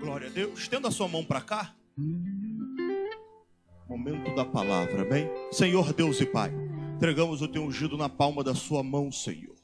Glória a Deus. Estenda a sua mão para cá. Momento da palavra, amém? Senhor Deus e Pai, entregamos o teu ungido na palma da sua mão, Senhor.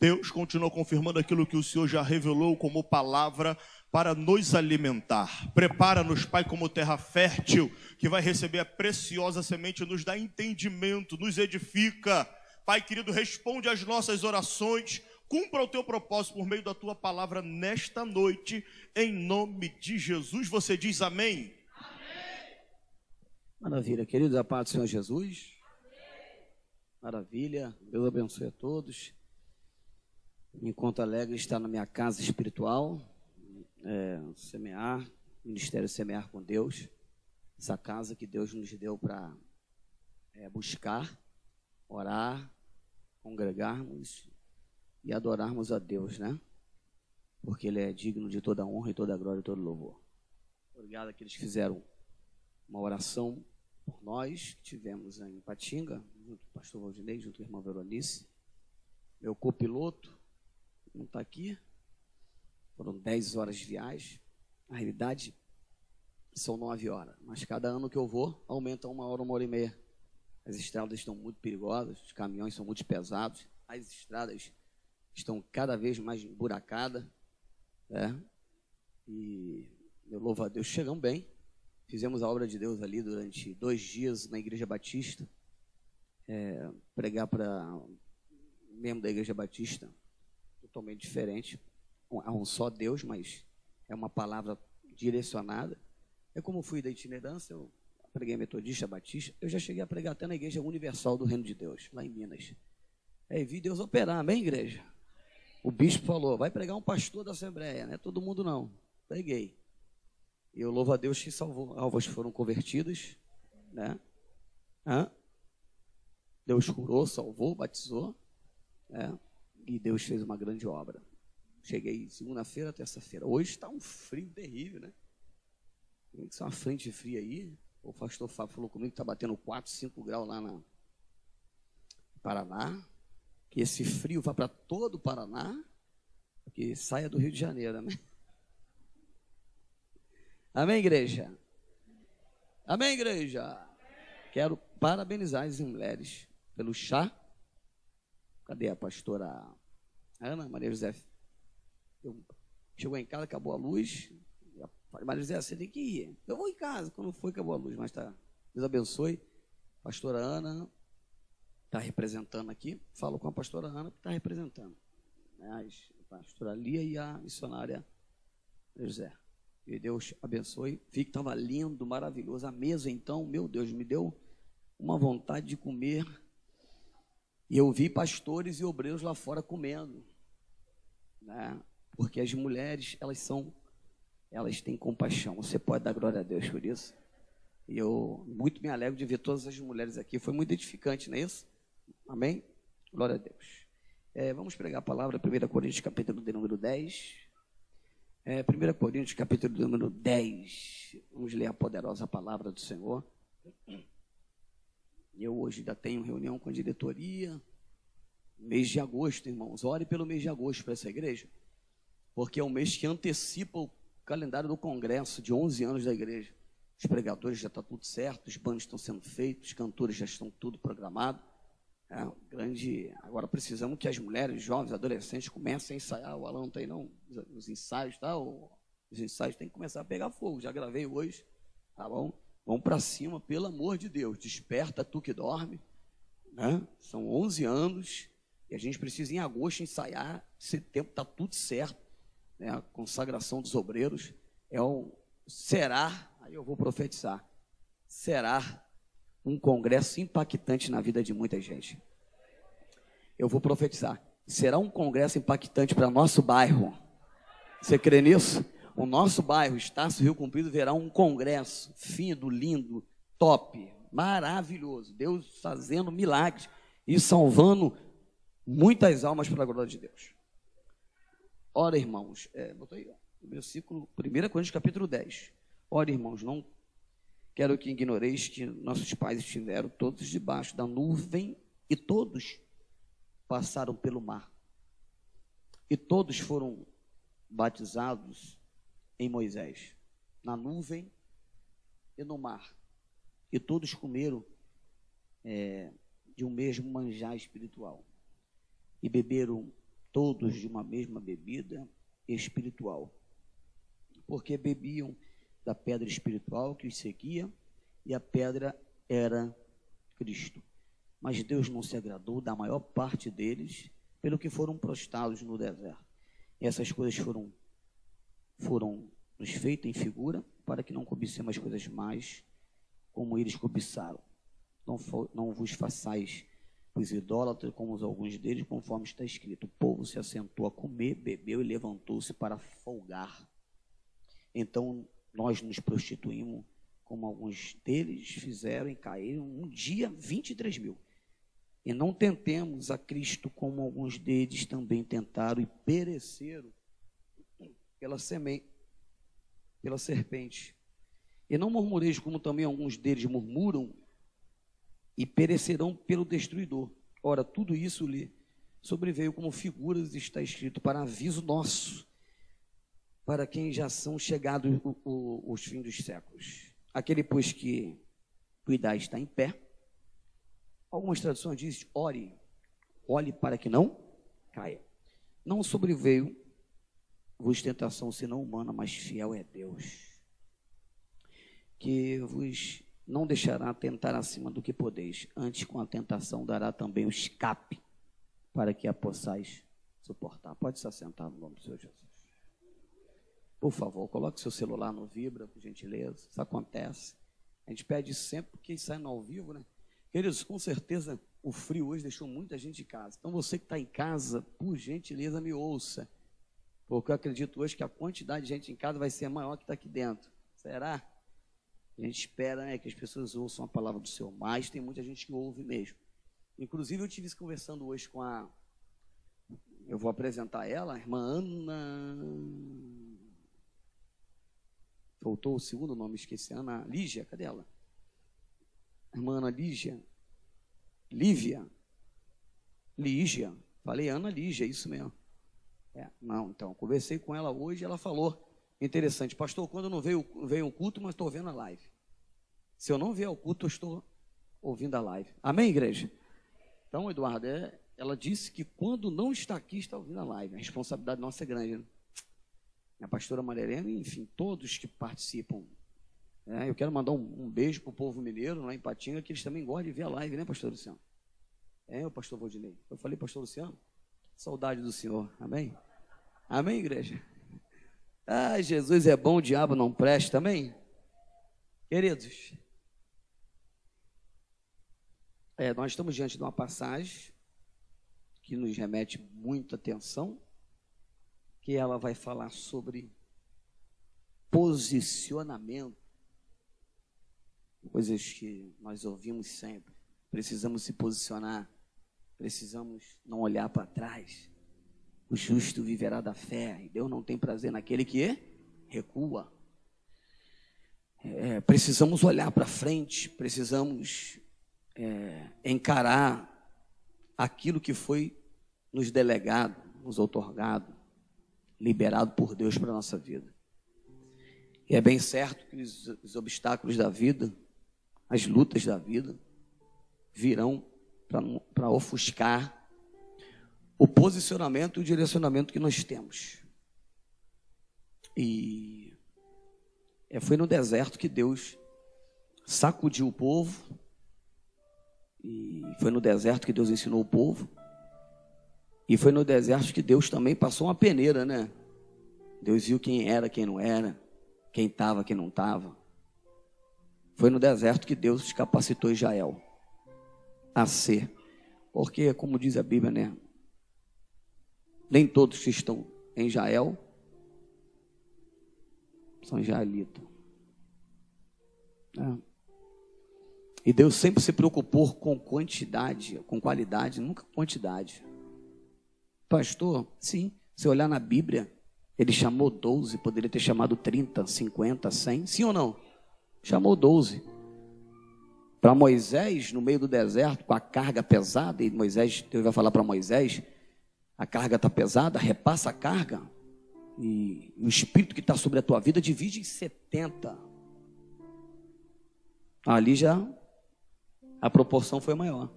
Deus continua confirmando aquilo que o Senhor já revelou como palavra para nos alimentar. Prepara-nos, Pai, como terra fértil, que vai receber a preciosa semente, nos dá entendimento, nos edifica. Pai querido, responde às nossas orações, cumpra o teu propósito por meio da tua palavra nesta noite, em nome de Jesus. Você diz amém? amém. Maravilha, queridos, a paz do Senhor Jesus. Maravilha, Deus abençoe a todos. Me encontro alegre estar na minha casa espiritual é, semear, ministério semear com Deus, essa casa que Deus nos deu para é, buscar, orar, congregarmos e adorarmos a Deus, né? Porque Ele é digno de toda honra e toda glória e todo louvor. Obrigado àqueles que fizeram uma oração por nós, que tivemos em Patinga, junto com o pastor Valdinei, junto com a irmã Veronice. Meu copiloto não está aqui, foram 10 horas de viagem. Na realidade, são 9 horas. Mas cada ano que eu vou, aumenta uma hora, uma hora e meia. As estradas estão muito perigosas, os caminhões são muito pesados, as estradas estão cada vez mais emburacadas. Né? E eu louvo a Deus, chegam bem. Fizemos a obra de Deus ali durante dois dias na Igreja Batista. É, pregar para membro da Igreja Batista, totalmente diferente a um só Deus, mas é uma palavra direcionada. É como fui da itinerância, eu preguei metodista, batista, eu já cheguei a pregar até na Igreja Universal do Reino de Deus, lá em Minas. Aí vi Deus operar, amém, igreja? O bispo falou, vai pregar um pastor da Assembleia, não é todo mundo não. Preguei. E eu louvo a Deus que salvou, alvos foram convertidas, né? Hã? Deus curou, salvou, batizou, né? E Deus fez uma grande obra. Cheguei segunda-feira, terça-feira. Hoje está um frio terrível, né? Tem que ser uma frente fria aí. O pastor Fábio falou comigo que está batendo 4, 5 graus lá na Paraná. Que esse frio vá para todo o Paraná, que saia do Rio de Janeiro, né? Amém, igreja? Amém, igreja? Quero parabenizar as mulheres pelo chá. Cadê a pastora Ana Maria José eu, chegou em casa, acabou a luz. Maria José, você tem que ir. Eu vou em casa. Quando foi, acabou a luz. Mas tá. Deus abençoe. Pastora Ana está representando aqui. Falo com a pastora Ana que está representando. Né, a pastora Lia e a missionária José. Que Deus abençoe. Vi que estava lindo, maravilhoso. A mesa, então, meu Deus, me deu uma vontade de comer. E eu vi pastores e obreiros lá fora comendo. Né? Porque as mulheres, elas são, elas têm compaixão. Você pode dar glória a Deus por isso. E eu muito me alegro de ver todas as mulheres aqui. Foi muito edificante, não é isso? Amém? Glória a Deus. É, vamos pregar a palavra, 1 Coríntios, capítulo de número 10. É, 1 Coríntios, capítulo de número 10. Vamos ler a poderosa palavra do Senhor. Eu hoje ainda tenho reunião com a diretoria. Mês de agosto, irmãos. Ore pelo mês de agosto para essa igreja porque é um mês que antecipa o calendário do congresso de 11 anos da igreja. Os pregadores já está tudo certo, os bandos estão sendo feitos, os cantores já estão tudo programado. É, grande. Agora precisamos que as mulheres, jovens, adolescentes comecem a ensaiar. O Alan não tem não, os ensaios, tá? Os ensaios têm que começar a pegar fogo. Já gravei hoje, tá bom? Vamos para cima, pelo amor de Deus. Desperta tu que dorme. Né? São 11 anos e a gente precisa em agosto ensaiar. Setembro está tudo certo né, a consagração dos obreiros, é um, será, aí eu vou profetizar, será um congresso impactante na vida de muita gente. Eu vou profetizar, será um congresso impactante para nosso bairro. Você crê nisso? O nosso bairro, Estácio Rio Comprido, verá um congresso fino, lindo, top, maravilhoso. Deus fazendo milagres e salvando muitas almas para a glória de Deus. Ora, irmãos, é, botou aí, versículo 1 Coríntios capítulo 10. Ora, irmãos, não quero que ignoreis que nossos pais estiveram todos debaixo da nuvem e todos passaram pelo mar. E todos foram batizados em Moisés. na nuvem e no mar. E todos comeram é, de um mesmo manjar espiritual. E beberam todos de uma mesma bebida espiritual. Porque bebiam da pedra espiritual que os seguia, e a pedra era Cristo. Mas Deus não se agradou da maior parte deles, pelo que foram prostrados no deserto. E essas coisas foram, foram nos feitas em figura, para que não cobicemos as coisas mais como eles cobiçaram. Não, não vos façais os idólatras como alguns deles, conforme está escrito. O povo se assentou a comer, bebeu e levantou-se para folgar. Então nós nos prostituímos, como alguns deles fizeram e caíram, um dia 23 mil. E não tentemos a Cristo como alguns deles também tentaram e pereceram pela semente, pela serpente. E não murmureis como também alguns deles murmuram e perecerão pelo destruidor. Ora, tudo isso lhe sobreveio como figuras, está escrito para aviso nosso, para quem já são chegados os fins dos séculos. Aquele, pois, que cuidar está em pé. Algumas traduções dizem, ore, olhe para que não caia. Não sobreveio vos tentação senão humana, mas fiel é Deus, que vos não deixará tentar acima do que podeis, antes com a tentação dará também o escape, para que a possais suportar. Pode se assentar no nome do Senhor Jesus. Por favor, coloque seu celular no vibra, por gentileza. Isso acontece. A gente pede sempre porque sai no ao vivo, né? Queridos, com certeza o frio hoje deixou muita gente em casa. Então você que está em casa, por gentileza, me ouça. Porque eu acredito hoje que a quantidade de gente em casa vai ser maior que está aqui dentro. Será? A gente espera né, que as pessoas ouçam a palavra do Senhor, mas tem muita gente que ouve mesmo. Inclusive, eu tive conversando hoje com a. Eu vou apresentar ela, a irmã Ana. Faltou o segundo nome, esqueci. Ana Lígia, cadê ela? Irmã Ana Lígia. Lívia. Lígia. Falei Ana Lígia, isso mesmo. É, não, então, conversei com ela hoje, ela falou, interessante, pastor, quando não veio, veio o culto, mas estou vendo a live. Se eu não vier ao culto, eu estou ouvindo a live. Amém, igreja? Então, Eduardo, é, ela disse que quando não está aqui, está ouvindo a live. A responsabilidade nossa é grande. Né? A pastora Maria enfim, todos que participam. É, eu quero mandar um, um beijo para o povo mineiro lá em Patinga, que eles também gostam de ver a live, né, pastor Luciano? É, o pastor Valdinei. Eu falei, pastor Luciano? Saudade do Senhor. Amém? Amém, igreja? Ah, Jesus é bom, o diabo não presta. Amém? Queridos, é, nós estamos diante de uma passagem que nos remete muita atenção, que ela vai falar sobre posicionamento, coisas que nós ouvimos sempre. Precisamos se posicionar, precisamos não olhar para trás. O justo viverá da fé, e Deus não tem prazer naquele que recua. É, precisamos olhar para frente, precisamos é, encarar aquilo que foi nos delegado, nos otorgado, liberado por Deus para a nossa vida. E é bem certo que os, os obstáculos da vida, as lutas da vida, virão para ofuscar o posicionamento e o direcionamento que nós temos. E é, foi no deserto que Deus sacudiu o povo, e foi no deserto que Deus ensinou o povo. E foi no deserto que Deus também passou uma peneira, né? Deus viu quem era, quem não era, quem estava, quem não estava. Foi no deserto que Deus capacitou Israel a ser. Porque, como diz a Bíblia, né? Nem todos que estão em Israel são israelitas. É. E Deus sempre se preocupou com quantidade, com qualidade, nunca quantidade. Pastor, sim, se olhar na Bíblia, ele chamou 12, poderia ter chamado 30, 50, 100, sim ou não? Chamou 12. Para Moisés, no meio do deserto, com a carga pesada, e Moisés, Deus vai falar para Moisés: a carga está pesada, repassa a carga. E o espírito que está sobre a tua vida divide em 70. Ali já a proporção foi maior.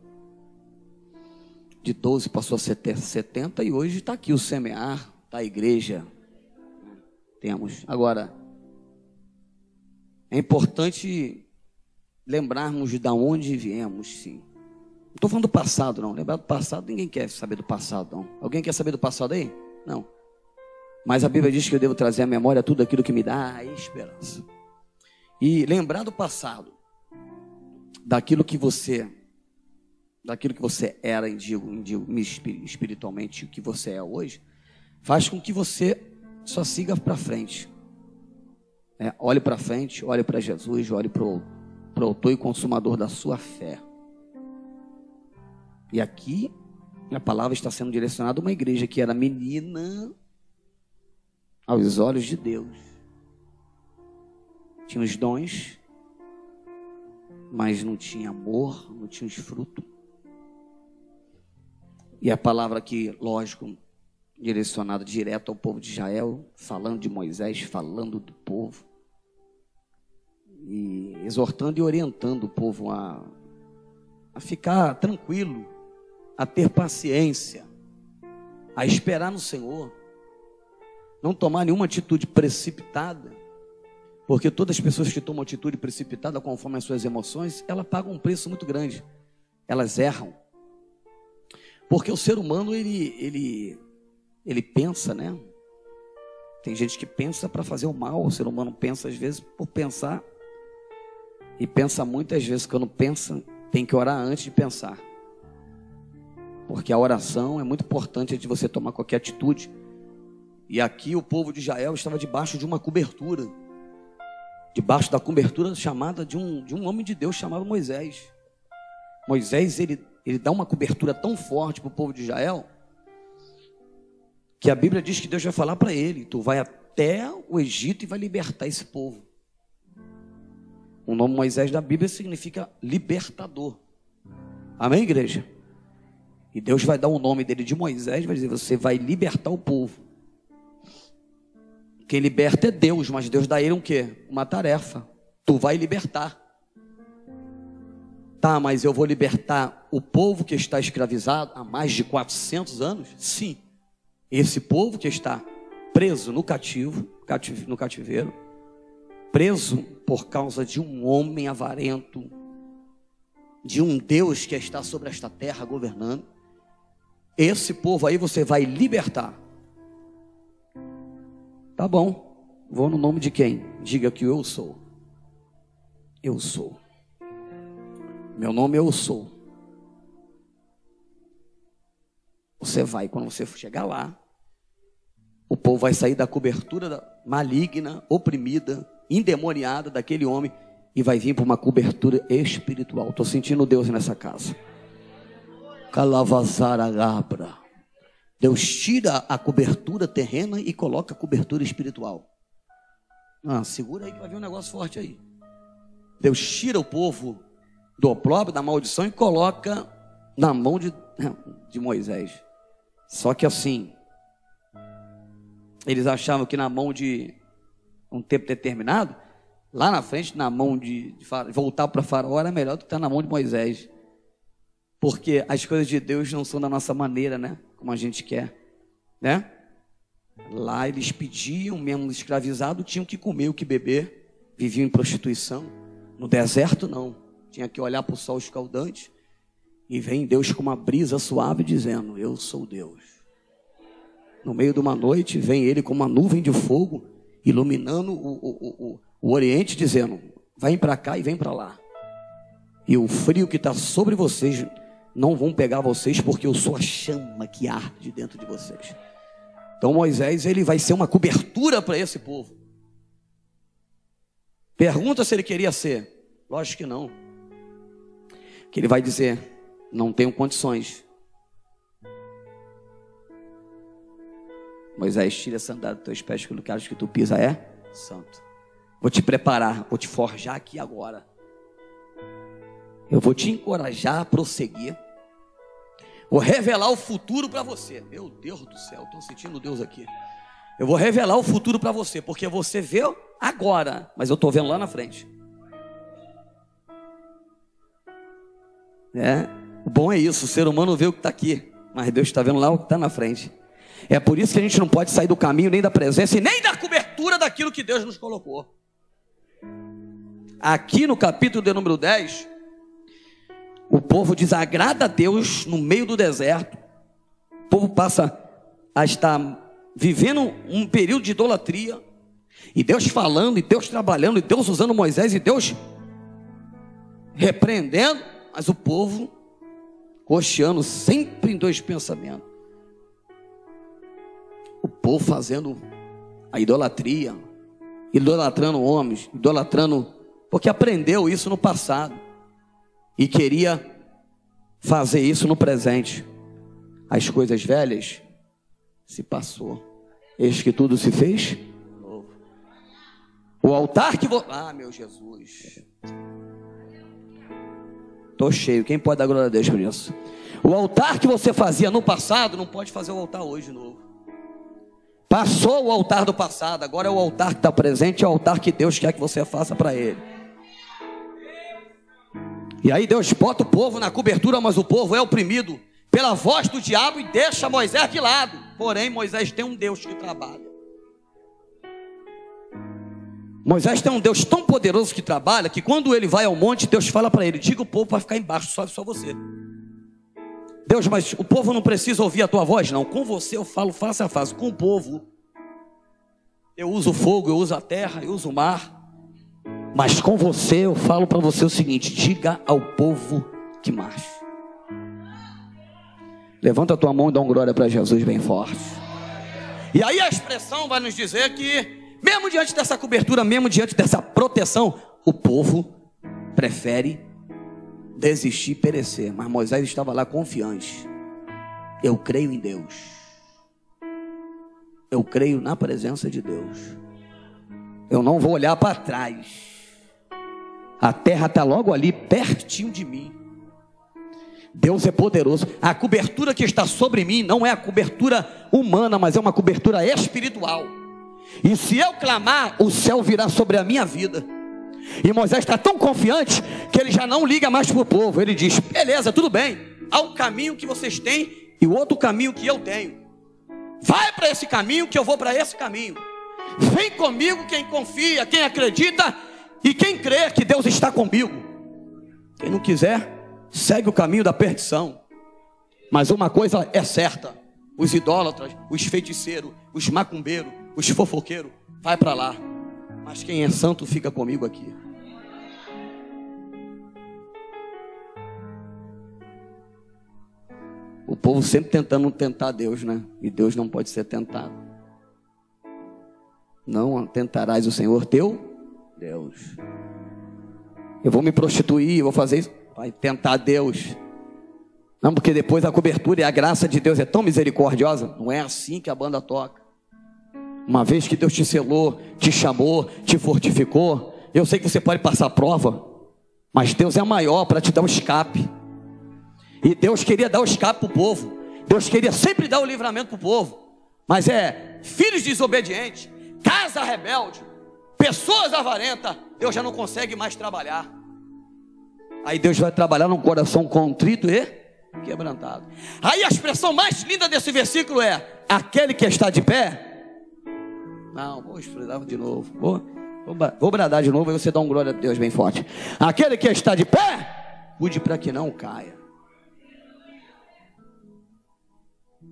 De 12 passou a 70 e hoje está aqui o semear, está a igreja. Temos. Agora, é importante lembrarmos de onde viemos, sim. Não estou falando do passado, não. Lembrar do passado, ninguém quer saber do passado, não. Alguém quer saber do passado aí? Não. Mas a Bíblia diz que eu devo trazer à memória tudo aquilo que me dá a esperança. E lembrar do passado, daquilo que você, daquilo que você era, indigo, indigo espiritualmente, o que você é hoje, faz com que você só siga para frente. É, olhe para frente, olhe para Jesus, olhe para o autor e consumador da sua fé. E aqui a palavra está sendo direcionada a uma igreja que era menina aos olhos de Deus. Tinha os dons, mas não tinha amor, não tinha os frutos. E a palavra aqui, lógico, direcionada direto ao povo de Israel, falando de Moisés, falando do povo. E exortando e orientando o povo a, a ficar tranquilo, a ter paciência, a esperar no Senhor, não tomar nenhuma atitude precipitada, porque todas as pessoas que tomam atitude precipitada conforme as suas emoções, elas pagam um preço muito grande, elas erram. Porque o ser humano, ele, ele, ele pensa, né? Tem gente que pensa para fazer o mal, o ser humano pensa às vezes por pensar, e pensa muitas vezes quando pensa, tem que orar antes de pensar. Porque a oração é muito importante de você tomar qualquer atitude. E aqui o povo de Israel estava debaixo de uma cobertura. Debaixo da cobertura chamada de um, de um homem de Deus chamado Moisés. Moisés, ele, ele dá uma cobertura tão forte para o povo de Israel, que a Bíblia diz que Deus vai falar para ele: Tu vai até o Egito e vai libertar esse povo. O nome Moisés da Bíblia significa libertador. Amém, igreja? E Deus vai dar o nome dele de Moisés, vai dizer: Você vai libertar o povo. Quem liberta é Deus, mas Deus dá a ele um quê? Uma tarefa. Tu vai libertar. Tá, mas eu vou libertar o povo que está escravizado há mais de 400 anos? Sim. Esse povo que está preso no cativo, no cativeiro, preso por causa de um homem avarento, de um Deus que está sobre esta terra governando. Esse povo aí você vai libertar. Tá bom, vou no nome de quem? Diga que eu sou. Eu sou. Meu nome eu sou. Você vai, quando você chegar lá, o povo vai sair da cobertura maligna, oprimida, endemoniada daquele homem e vai vir para uma cobertura espiritual. Estou sentindo Deus nessa casa. Calavazara Gabra. Deus tira a cobertura terrena e coloca a cobertura espiritual. Ah, segura aí que vai vir um negócio forte aí. Deus tira o povo do opróbrio, da maldição e coloca na mão de, de Moisés. Só que assim, eles achavam que na mão de um tempo determinado, lá na frente, na mão de, de voltar para Faraó era melhor do que estar na mão de Moisés. Porque as coisas de Deus não são da nossa maneira, né? como a gente quer, né? Lá eles pediam, mesmo escravizado, tinham que comer, o que beber, viviam em prostituição. No deserto, não. Tinha que olhar para o sol escaldante e vem Deus com uma brisa suave dizendo: Eu sou Deus. No meio de uma noite, vem ele com uma nuvem de fogo, iluminando o, o, o, o Oriente, dizendo: Vem para cá e vem para lá. E o frio que está sobre vocês não vão pegar vocês porque eu sou a chama que arde dentro de vocês. Então Moisés ele vai ser uma cobertura para esse povo. Pergunta se ele queria ser. Lógico que não. Que ele vai dizer: não tenho condições. Moisés, tira essa sandália dos teus pés, que o lugar que tu pisa é santo. Vou te preparar, vou te forjar aqui agora. Eu vou te encorajar a prosseguir. Vou revelar o futuro para você. Meu Deus do céu, estou sentindo Deus aqui. Eu vou revelar o futuro para você, porque você vê agora, mas eu estou vendo lá na frente. É, o bom é isso, o ser humano vê o que está aqui, mas Deus está vendo lá o que está na frente. É por isso que a gente não pode sair do caminho, nem da presença e nem da cobertura daquilo que Deus nos colocou. Aqui no capítulo de número 10, o povo desagrada a Deus no meio do deserto. O povo passa a estar vivendo um período de idolatria. E Deus falando, e Deus trabalhando, e Deus usando Moisés, e Deus repreendendo, mas o povo cocheando sempre em dois pensamentos. Povo fazendo a idolatria, idolatrando homens, idolatrando, porque aprendeu isso no passado e queria fazer isso no presente. As coisas velhas se passou. Eis que tudo se fez novo. O altar que vou. Ah, meu Jesus. Estou cheio. Quem pode dar glória a Deus por isso? O altar que você fazia no passado não pode fazer o altar hoje novo. Passou o altar do passado, agora é o altar que está presente, é o altar que Deus quer que você faça para Ele. E aí Deus bota o povo na cobertura, mas o povo é oprimido pela voz do diabo e deixa Moisés de lado. Porém, Moisés tem um Deus que trabalha. Moisés tem um Deus tão poderoso que trabalha que quando ele vai ao monte, Deus fala para ele: diga o povo para ficar embaixo, sobe só você. Deus, mas o povo não precisa ouvir a tua voz, não. Com você eu falo face a face. Com o povo, eu uso fogo, eu uso a terra, eu uso o mar. Mas com você eu falo para você o seguinte: diga ao povo que marche. Levanta a tua mão e dá um glória para Jesus bem forte. E aí a expressão vai nos dizer que, mesmo diante dessa cobertura, mesmo diante dessa proteção, o povo prefere desistir perecer. Mas Moisés estava lá confiante. Eu creio em Deus. Eu creio na presença de Deus. Eu não vou olhar para trás. A terra está logo ali, pertinho de mim. Deus é poderoso. A cobertura que está sobre mim não é a cobertura humana, mas é uma cobertura espiritual. E se eu clamar, o céu virá sobre a minha vida. E Moisés está tão confiante que ele já não liga mais para o povo. Ele diz: beleza, tudo bem. Há um caminho que vocês têm e o outro caminho que eu tenho. Vai para esse caminho que eu vou para esse caminho. Vem comigo quem confia, quem acredita e quem crê que Deus está comigo, quem não quiser, segue o caminho da perdição. Mas uma coisa é certa: os idólatras, os feiticeiros, os macumbeiros, os fofoqueiros, vai para lá. Mas quem é santo fica comigo aqui. O povo sempre tentando tentar Deus, né? E Deus não pode ser tentado. Não tentarás o Senhor teu Deus. Eu vou me prostituir, eu vou fazer isso. Vai tentar Deus. Não, porque depois a cobertura e a graça de Deus é tão misericordiosa. Não é assim que a banda toca. Uma vez que Deus te selou, te chamou, te fortificou, eu sei que você pode passar prova, mas Deus é maior para te dar um escape. E Deus queria dar o escape para o povo. Deus queria sempre dar o livramento para o povo. Mas é filhos desobedientes, casa rebelde, pessoas avarentas, Deus já não consegue mais trabalhar. Aí Deus vai trabalhar num coração contrito e quebrantado. Aí a expressão mais linda desse versículo é: aquele que está de pé. Não, vou expressar de novo. Vou, vou, vou bradar de novo e você dá um glória a Deus bem forte. Aquele que está de pé, cuide para que não caia.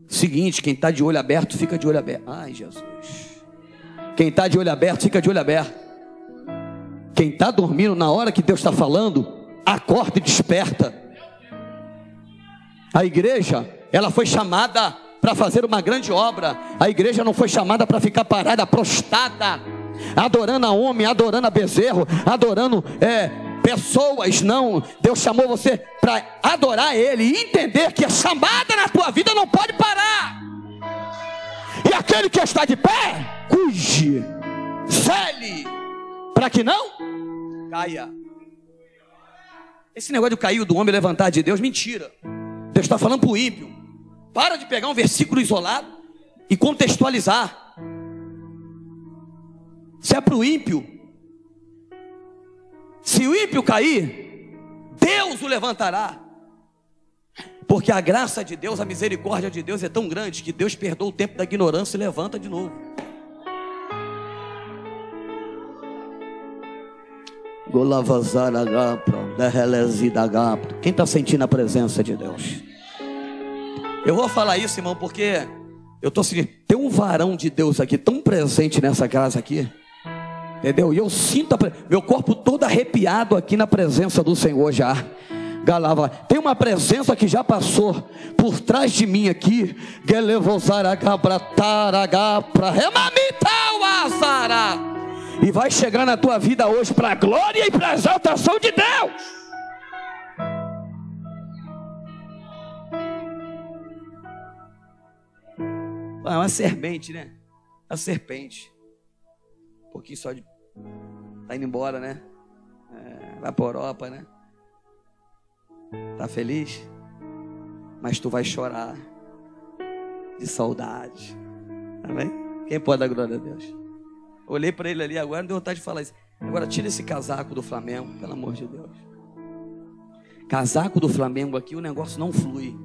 Seguinte, quem está de olho aberto, fica de olho aberto. Ai, Jesus. Quem está de olho aberto, fica de olho aberto. Quem está dormindo na hora que Deus está falando, acorda e desperta. A igreja, ela foi chamada para fazer uma grande obra. A igreja não foi chamada para ficar parada, prostrada, adorando a homem, adorando a bezerro, adorando é, pessoas. Não, Deus chamou você para adorar Ele e entender que a chamada na tua vida não pode parar. E aquele que está de pé, cuide, cele, para que não caia. Esse negócio de cair do homem levantar de Deus, mentira. Deus está falando para o ímpio. Para de pegar um versículo isolado e contextualizar. Se é para o ímpio, se o ímpio cair, Deus o levantará. Porque a graça de Deus, a misericórdia de Deus é tão grande que Deus perdoa o tempo da ignorância e levanta de novo. Quem está sentindo a presença de Deus? Eu vou falar isso, irmão, porque eu estou sentindo. Tem um varão de Deus aqui, tão presente nessa casa aqui. Entendeu? E eu sinto meu corpo todo arrepiado aqui na presença do Senhor já. Galava, tem uma presença que já passou por trás de mim aqui. E vai chegar na tua vida hoje para a glória e para a exaltação de Deus. Ah, uma serpente, né? A serpente. Um pouquinho só de. Tá indo embora, né? É, vai para a Europa, né? Tá feliz? Mas tu vai chorar de saudade. Amém? Quem pode dar glória a Deus? Olhei para ele ali agora, não deu vontade de falar isso. Agora tira esse casaco do Flamengo, pelo amor de Deus. Casaco do Flamengo aqui, o negócio não flui.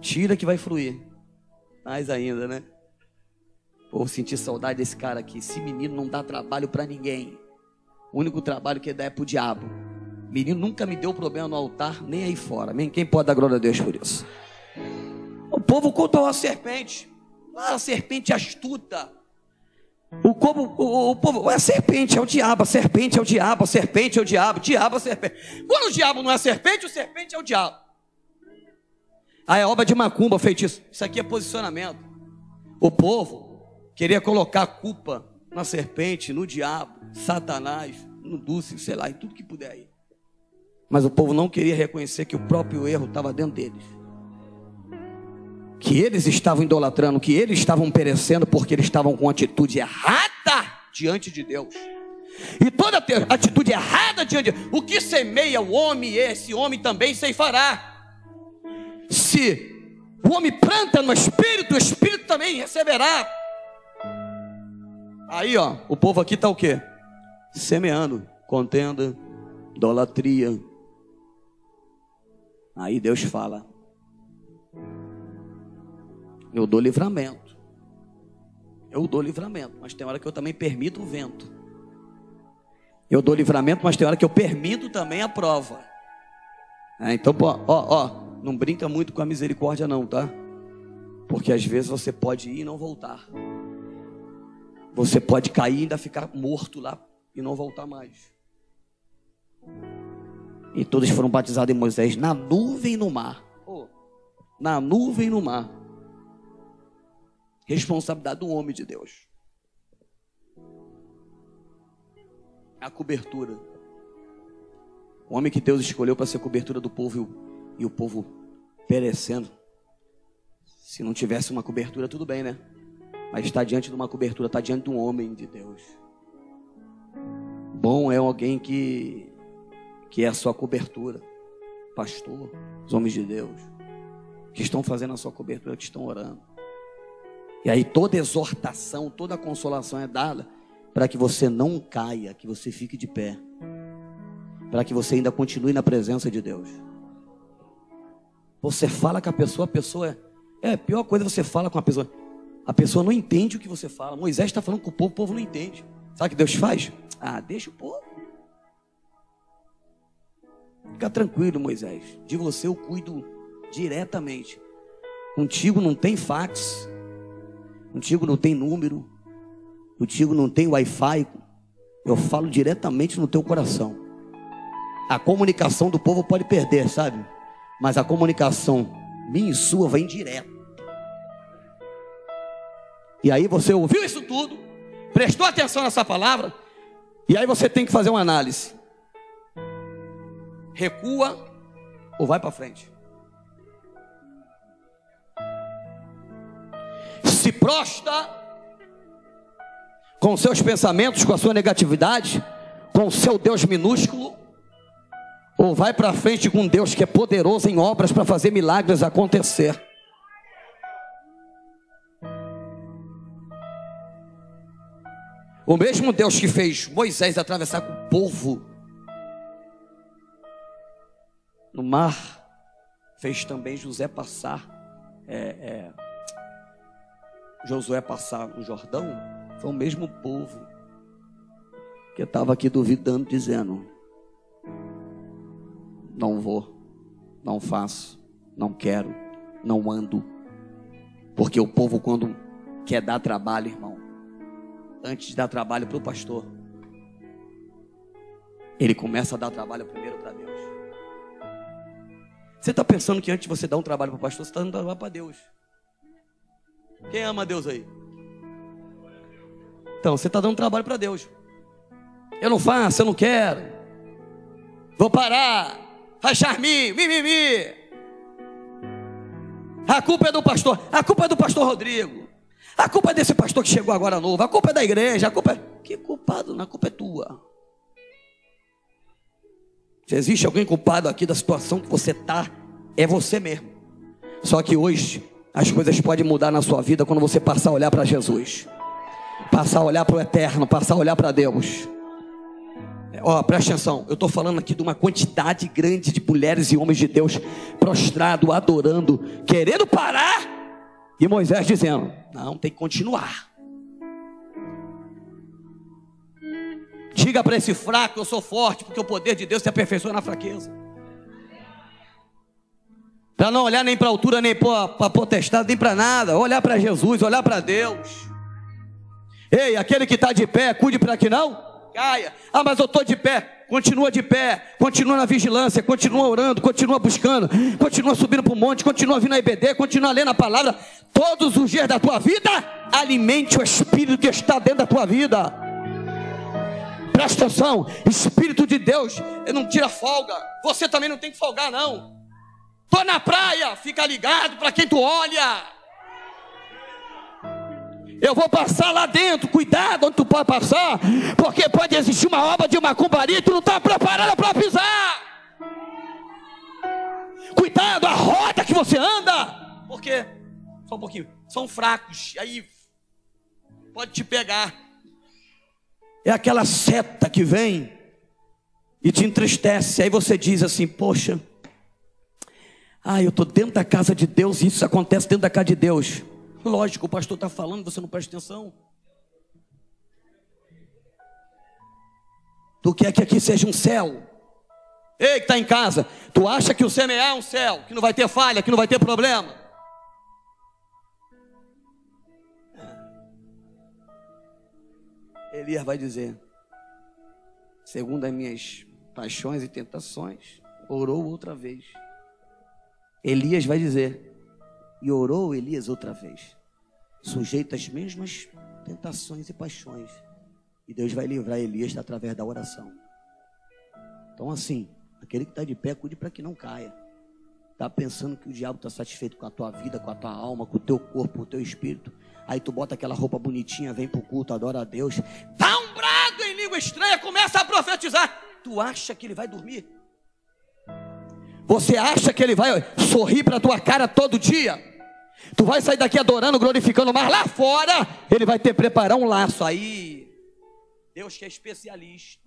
Tira que vai fluir. Mais ainda, né? Pô, senti saudade desse cara aqui. Esse menino não dá trabalho para ninguém. O único trabalho que dá é pro diabo. Menino nunca me deu problema no altar, nem aí fora. Amém? Quem pode dar glória a Deus por isso? O povo contou a serpente. Ah, a serpente astuta. O, povo, o, o povo, é a serpente, é o diabo, a serpente é o diabo, a serpente é o diabo, diabo é a serpente. Quando o diabo não é serpente, o serpente é o diabo. Ah, é obra de macumba, feitiço. Isso aqui é posicionamento. O povo queria colocar a culpa na serpente, no diabo, Satanás, no Dulce, sei lá, em tudo que puder ir. Mas o povo não queria reconhecer que o próprio erro estava dentro deles. Que eles estavam idolatrando, que eles estavam perecendo porque eles estavam com atitude errada diante de Deus. E toda atitude errada diante de Deus, o que semeia o homem, esse homem também ceifará. Se o homem planta no espírito, o espírito também receberá. Aí, ó, o povo aqui está o quê? Semeando contenda, idolatria. Aí Deus fala: Eu dou livramento. Eu dou livramento, mas tem hora que eu também permito o vento. Eu dou livramento, mas tem hora que eu permito também a prova. É, então, ó, ó, não brinca muito com a misericórdia, não, tá? Porque às vezes você pode ir e não voltar. Você pode cair e ainda ficar morto lá e não voltar mais. E todos foram batizados em Moisés na nuvem e no mar. Na nuvem e no mar. Responsabilidade do homem de Deus. A cobertura. O homem que Deus escolheu para ser cobertura do povo e o povo perecendo. Se não tivesse uma cobertura, tudo bem, né? Mas está diante de uma cobertura, está diante de um homem de Deus. Bom é alguém que, que é a sua cobertura. Pastor, os homens de Deus, que estão fazendo a sua cobertura, que estão orando. E aí toda exortação, toda consolação é dada para que você não caia, que você fique de pé. Para que você ainda continue na presença de Deus. Você fala com a pessoa, a pessoa é. É a pior coisa você fala com a pessoa. A pessoa não entende o que você fala. Moisés está falando com o povo, o povo não entende. Sabe o que Deus faz? Ah, deixa o povo. Fica tranquilo, Moisés. De você eu cuido diretamente. Contigo não tem fax. Contigo não tem número. Contigo não tem Wi-Fi. Eu falo diretamente no teu coração. A comunicação do povo pode perder, sabe? Mas a comunicação minha e sua vem direto. E aí você ouviu isso tudo, prestou atenção nessa palavra, e aí você tem que fazer uma análise. Recua ou vai para frente? Se prostra com seus pensamentos, com a sua negatividade, com o seu Deus minúsculo, ou vai para frente com Deus que é poderoso em obras para fazer milagres acontecer. O mesmo Deus que fez Moisés atravessar com o povo no mar, fez também José passar, é, é, Josué passar no Jordão, foi o mesmo povo que estava aqui duvidando, dizendo: Não vou, não faço, não quero, não ando. Porque o povo, quando quer dar trabalho, irmão, antes de dar trabalho para o pastor, ele começa a dar trabalho primeiro para Deus. Você está pensando que antes de você dar um trabalho para o pastor, você está dando trabalho para Deus. Quem ama Deus aí? Então, você está dando trabalho para Deus. Eu não faço, eu não quero. Vou parar. Rachar-me, mimimi. A culpa é do pastor. A culpa é do pastor Rodrigo. A culpa é desse pastor que chegou agora novo. A culpa é da igreja. A culpa é. Que culpado? A culpa é tua. Se existe alguém culpado aqui da situação que você está, é você mesmo. Só que hoje as coisas podem mudar na sua vida quando você passar a olhar para Jesus, passar a olhar para o eterno, passar a olhar para Deus. Ó, presta atenção, eu estou falando aqui de uma quantidade grande de mulheres e homens de Deus prostrado, adorando, querendo parar, e Moisés dizendo: Não, tem que continuar. Diga para esse fraco, eu sou forte, porque o poder de Deus se aperfeiçoa na fraqueza. Para não olhar nem para a altura, nem para potestade, nem para nada. Olhar para Jesus, olhar para Deus. Ei, aquele que está de pé, cuide para que não caia. Ah, mas eu estou de pé. Continua de pé, continua na vigilância, continua orando, continua buscando, continua subindo para o monte, continua vindo a IBD, continua lendo a palavra. Todos os dias da tua vida, alimente o Espírito que está dentro da tua vida. Presta atenção, Espírito de Deus, não tira folga. Você também não tem que folgar, não. Tô na praia, fica ligado para quem tu olha. Eu vou passar lá dentro, cuidado onde tu pode passar, porque pode existir uma obra de macumbaria e tu não está preparado para pisar. Cuidado a roda que você anda, porque só um pouquinho, são fracos, aí pode te pegar é aquela seta que vem e te entristece. Aí você diz assim: Poxa, ah, eu estou dentro da casa de Deus e isso acontece dentro da casa de Deus. Lógico, o pastor está falando, você não presta atenção. Tu quer que aqui seja um céu? Ei, que está em casa, tu acha que o CMA é um céu, que não vai ter falha, que não vai ter problema? Elias vai dizer: segundo as minhas paixões e tentações, orou outra vez. Elias vai dizer: e orou Elias outra vez, sujeito às mesmas tentações e paixões. E Deus vai livrar Elias através da oração. Então, assim, aquele que está de pé, cuide para que não caia. Está pensando que o diabo está satisfeito com a tua vida, com a tua alma, com o teu corpo, com o teu espírito. Aí tu bota aquela roupa bonitinha, vem pro culto, adora a Deus. Dá um brado em língua estranha, começa a profetizar. Tu acha que ele vai dormir? Você acha que ele vai sorrir para tua cara todo dia? Tu vai sair daqui adorando, glorificando, mas lá fora ele vai ter preparar um laço aí. Deus que é especialista,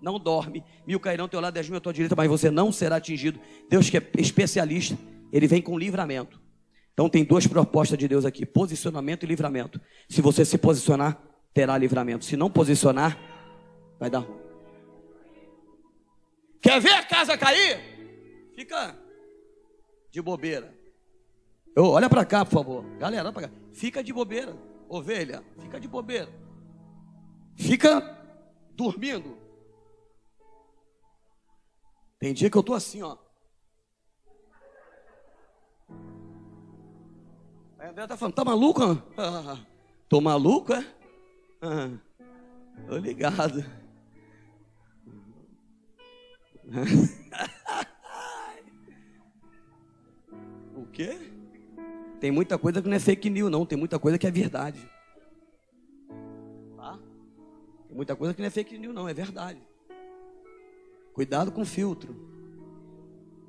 não dorme. Mil cairão ao teu lado, dez mil à tua direita, mas você não será atingido. Deus que é especialista, ele vem com livramento. Então tem duas propostas de Deus aqui: posicionamento e livramento. Se você se posicionar, terá livramento. Se não posicionar, vai dar ruim. Quer ver a casa cair? Fica de bobeira. Eu, olha para cá, por favor. Galera, olha cá. Fica de bobeira. Ovelha, fica de bobeira. Fica dormindo. Tem dia que eu tô assim, ó. Aí André tá falando, tá maluco? Ah, tô maluco, é? Ah, tô ligado. o quê? Tem muita coisa que não é fake news, não. Tem muita coisa que é verdade. Tá? Tem muita coisa que não é fake news, não. É verdade. Cuidado com o filtro.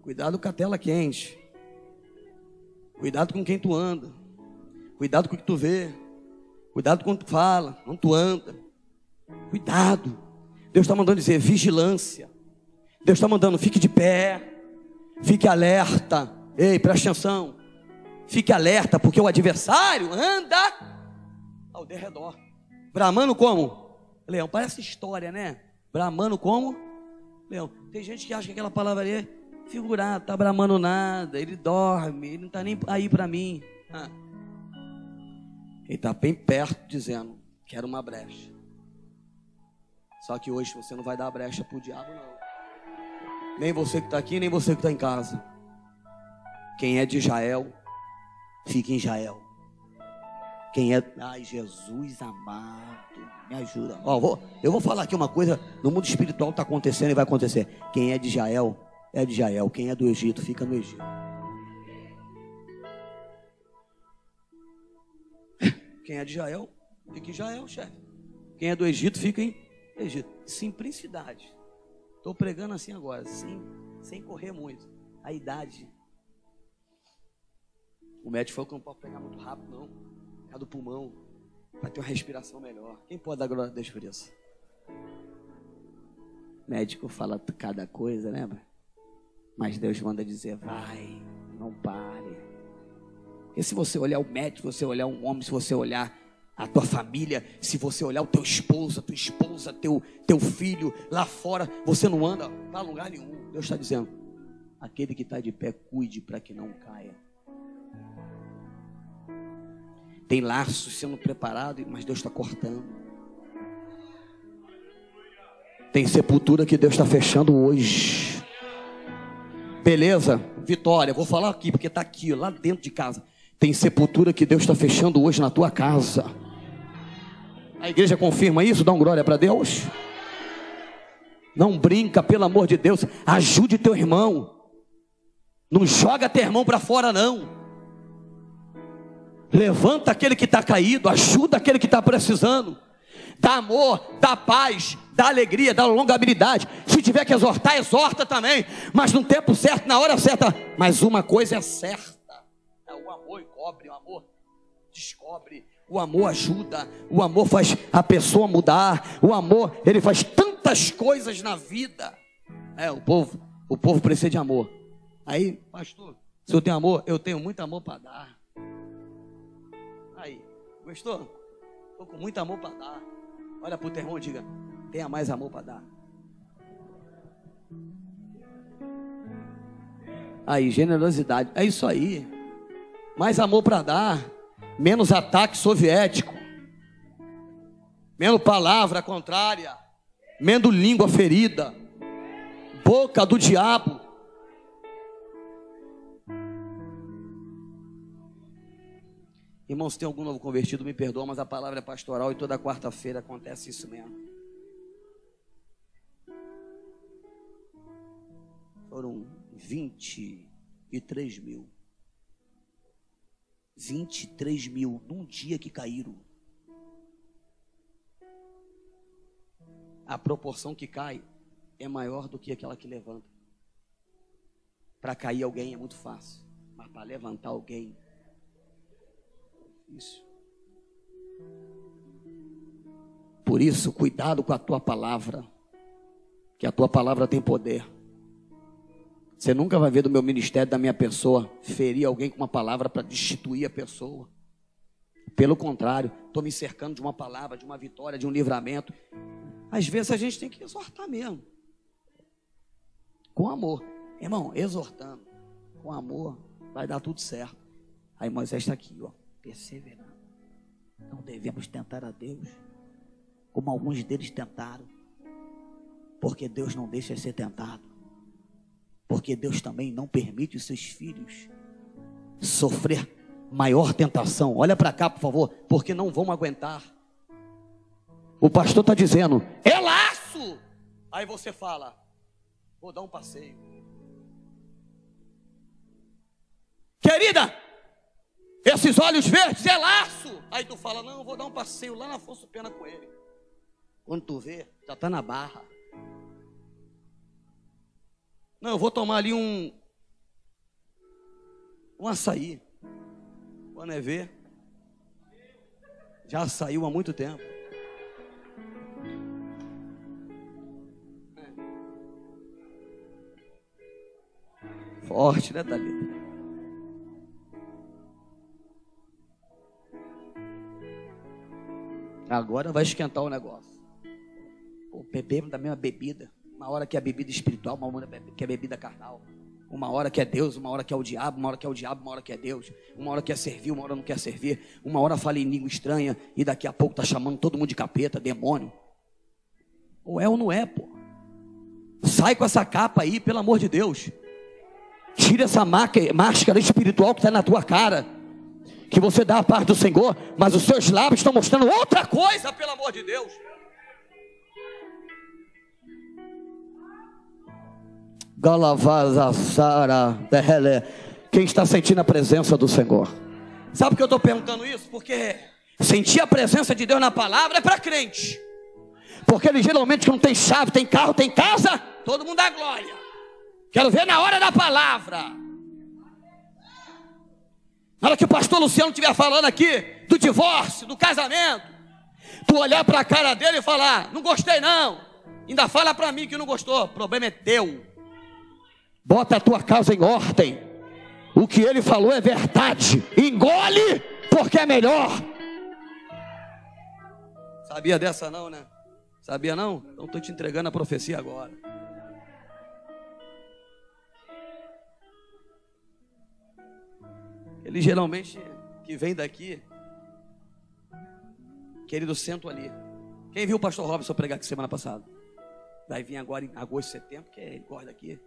Cuidado com a tela quente. Cuidado com quem tu anda. Cuidado com o que tu vê. Cuidado com o que tu fala, onde tu anda. Cuidado. Deus está mandando dizer vigilância. Deus está mandando fique de pé. Fique alerta. Ei, preste atenção. Fique alerta, porque o adversário anda ao derredor. Bramando como? Leão. Parece história, né? Bramando como? Leão. Tem gente que acha que aquela palavra ali é figurada, tá bramando nada, ele dorme, ele não está nem aí para mim. Ah. Ele está bem perto dizendo, quero uma brecha. Só que hoje você não vai dar brecha para o diabo, não. Nem você que está aqui, nem você que está em casa. Quem é de Israel, fica em Israel. Quem é. Ai, Jesus amado, me ajuda. Ó, vou, eu vou falar aqui uma coisa: no mundo espiritual está acontecendo e vai acontecer. Quem é de Israel, é de Israel. Quem é do Egito, fica no Egito. Quem é de Israel, fica em Israel, chefe. Quem é do Egito, fica em Egito. Simplicidade. Estou pregando assim agora, sem, sem correr muito. A idade. O médico falou que não pode pegar muito rápido, não. É do pulmão. Para ter uma respiração melhor. Quem pode dar glória a Deus por isso? O médico fala cada coisa, né? Mas Deus manda dizer: vai, não pare. E se você olhar o médico, se você olhar um homem, se você olhar a tua família, se você olhar o teu esposo, a tua esposa, teu, teu filho lá fora, você não anda para lugar nenhum. Deus está dizendo: aquele que está de pé, cuide para que não caia. Tem laços sendo preparados, mas Deus está cortando. Tem sepultura que Deus está fechando hoje. Beleza? Vitória, vou falar aqui, porque está aqui, lá dentro de casa. Tem sepultura que Deus está fechando hoje na tua casa. A igreja confirma isso? Dá um glória para Deus. Não brinca, pelo amor de Deus. Ajude teu irmão. Não joga teu irmão para fora, não. Levanta aquele que está caído, ajuda aquele que está precisando. Dá amor, dá paz, dá alegria, dá longabilidade. Se tiver que exortar, exorta também. Mas no tempo certo, na hora certa. Mas uma coisa é certa: é o amor encobre, o amor descobre. O amor ajuda, o amor faz a pessoa mudar, o amor, ele faz tantas coisas na vida. É, o povo, o povo precisa de amor. Aí, pastor, se eu tenho amor, eu tenho muito amor para dar. Gostou? Estou com muito amor para dar. Olha para o teu irmão e diga: tenha mais amor para dar. Aí, generosidade. É isso aí. Mais amor para dar. Menos ataque soviético. Menos palavra contrária. Menos língua ferida. Boca do diabo. Irmãos, tem algum novo convertido, me perdoa, mas a palavra é pastoral e toda quarta-feira acontece isso mesmo. Foram 23 mil. 23 mil num dia que caíram. A proporção que cai é maior do que aquela que levanta. Para cair alguém é muito fácil, mas para levantar alguém isso. Por isso, cuidado com a tua palavra, que a tua palavra tem poder. Você nunca vai ver do meu ministério, da minha pessoa, ferir alguém com uma palavra para destituir a pessoa. Pelo contrário, estou me cercando de uma palavra, de uma vitória, de um livramento. Às vezes a gente tem que exortar mesmo. Com amor. Irmão, exortando. Com amor, vai dar tudo certo. Aí Moisés está aqui, ó perseverando. Não devemos tentar a Deus, como alguns deles tentaram, porque Deus não deixa ser tentado, porque Deus também não permite os seus filhos sofrer maior tentação. Olha para cá, por favor, porque não vão aguentar. O pastor está dizendo, é laço. Aí você fala, vou dar um passeio. Querida, esses olhos verdes é laço. Aí tu fala, não, eu vou dar um passeio lá na Força Pena com ele. Quando tu vê, já tá na barra. Não, eu vou tomar ali um um açaí. Quando é ver, já saiu há muito tempo. É. Forte, né, Thalita? Agora vai esquentar o negócio. Pô, bebemos da mesma bebida. Uma hora que é bebida espiritual, uma hora que é bebida carnal. Uma hora que é Deus, uma hora que é o diabo, uma hora que é o diabo, uma hora que é Deus. Uma hora quer servir, uma hora não quer servir. Uma hora fala em língua estranha e daqui a pouco tá chamando todo mundo de capeta, demônio. Ou é ou não é, pô. Sai com essa capa aí, pelo amor de Deus. Tira essa máscara espiritual que está na tua cara. Que você dá a parte do Senhor, mas os seus lábios estão mostrando outra coisa, pelo amor de Deus. Galavazasara Quem está sentindo a presença do Senhor? Sabe por que eu estou perguntando isso? Porque sentir a presença de Deus na palavra é para crente. Porque ele geralmente não tem chave, tem carro, tem casa, todo mundo dá glória. Quero ver na hora da palavra. Na hora que o pastor Luciano estiver falando aqui do divórcio, do casamento, tu olhar para a cara dele e falar: Não gostei, não. Ainda fala para mim que não gostou. O problema é teu. Bota a tua casa em ordem. O que ele falou é verdade. Engole, porque é melhor. Sabia dessa, não, né? Sabia não? Então estou te entregando a profecia agora. Ele geralmente que vem daqui, querido, sento ali. Quem viu o pastor Robson pregar aqui semana passada? Vai vir agora em agosto, setembro, que ele gosta aqui.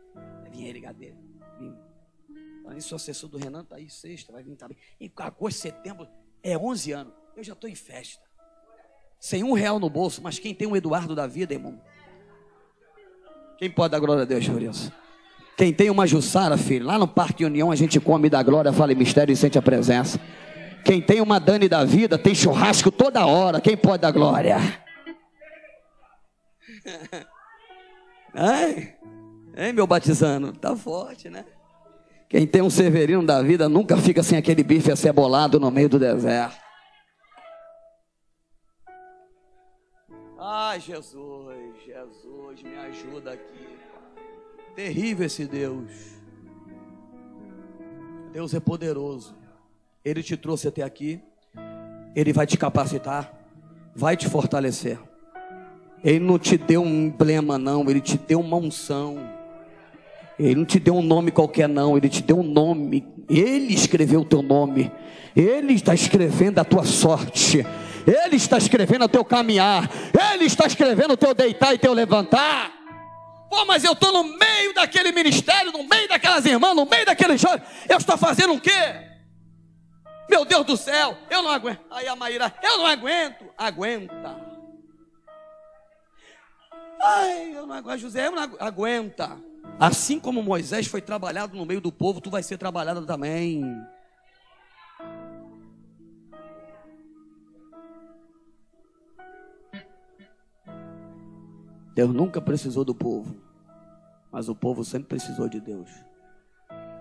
Vai vir ele, dele. Então, isso, o assessor do Renan está aí sexta, vai vir também. Em agosto, setembro, é 11 anos. Eu já estou em festa sem um real no bolso, mas quem tem o Eduardo da vida, irmão? Quem pode dar glória a Deus por isso? Quem tem uma Jussara, filho, lá no Parque União a gente come da glória, fala em mistério e sente a presença. Quem tem uma Dani da vida, tem churrasco toda hora. Quem pode dar glória? Ai, hein, meu batizando? Tá forte, né? Quem tem um Severino da vida nunca fica sem aquele bife acebolado no meio do deserto. Ai, Jesus, Jesus, me ajuda aqui. Terrível esse Deus. Deus é poderoso. Ele te trouxe até aqui. Ele vai te capacitar, vai te fortalecer. Ele não te deu um emblema, não. Ele te deu uma unção. Ele não te deu um nome qualquer, não. Ele te deu um nome. Ele escreveu o teu nome. Ele está escrevendo a tua sorte. Ele está escrevendo o teu caminhar, Ele está escrevendo o teu deitar e teu levantar. Pô, mas eu estou no meio daquele ministério, no meio daquelas irmãs, no meio daqueles jovens, eu estou fazendo o quê? Meu Deus do céu, eu não aguento. Aí a Maíra, eu não aguento. Aguenta. Ai, eu não aguento. José, eu não aguenta. Assim como Moisés foi trabalhado no meio do povo, tu vai ser trabalhado também. Deus nunca precisou do povo, mas o povo sempre precisou de Deus.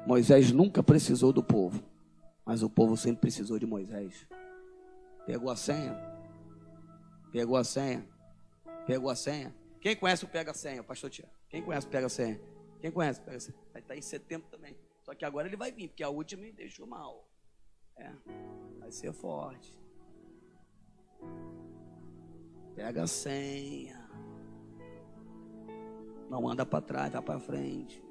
Moisés nunca precisou do povo, mas o povo sempre precisou de Moisés. Pegou a senha? Pegou a senha? Pegou a senha? Quem conhece o Pega Senha, pastor Tia? Quem conhece o Pega Senha? Quem conhece o Pega Senha? Vai estar tá em setembro também. Só que agora ele vai vir, porque a última me deixou mal. É, vai ser forte. Pega a senha. Não anda para trás, vai para frente.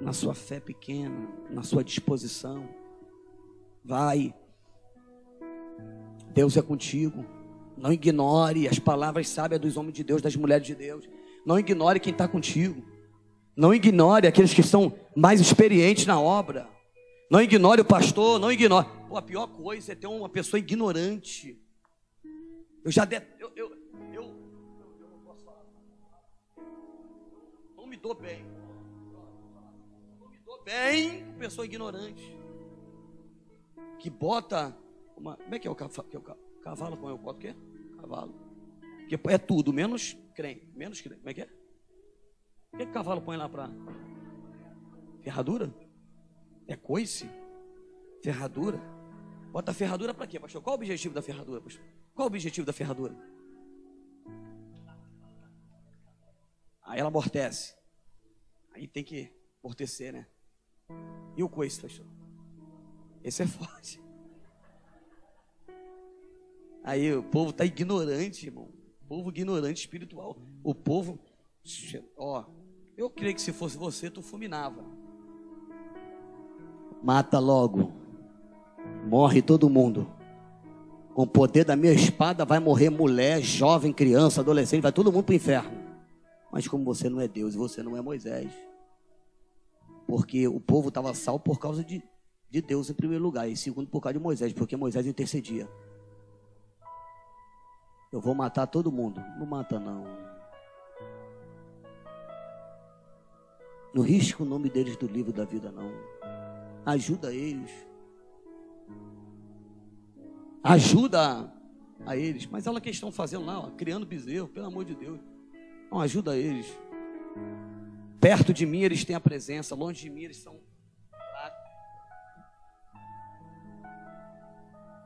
Na sua fé pequena, na sua disposição. Vai. Deus é contigo. Não ignore as palavras sábias dos homens de Deus, das mulheres de Deus. Não ignore quem está contigo. Não ignore aqueles que são mais experientes na obra. Não ignore o pastor, não ignore. Pô, a pior coisa é ter uma pessoa ignorante. Eu já de... eu, eu, dou bem. Não me dou bem com pessoa ignorante. Que bota uma. Como é que é o cavalo? Que é o cavalo como é o boto o quê? Cavalo. Que é tudo, menos crente. Menos crente. Como é que é? O que, é que o cavalo põe lá para. Ferradura? É coice? Ferradura? Bota ferradura para quê, pastor? Qual o objetivo da ferradura, pastor? Qual o objetivo da ferradura? Aí ela amortece. Aí tem que Amortecer, né? E o coice, pastor? Esse é forte. Aí o povo tá ignorante, irmão. O povo ignorante espiritual. O povo, ó, eu creio que se fosse você, tu fulminava. Mata logo. Morre todo mundo. Com o poder da minha espada vai morrer mulher, jovem, criança, adolescente, vai todo mundo para o inferno. Mas como você não é Deus e você não é Moisés, porque o povo estava salvo por causa de, de Deus em primeiro lugar, e segundo por causa de Moisés, porque Moisés intercedia. Eu vou matar todo mundo. Não mata não. Não risca o nome deles do livro da vida não. Ajuda eles. Ajuda a eles. Mas olha o que estão fazendo lá, ó, criando bezerro, pelo amor de Deus. Não ajuda eles. Perto de mim eles têm a presença, longe de mim eles são.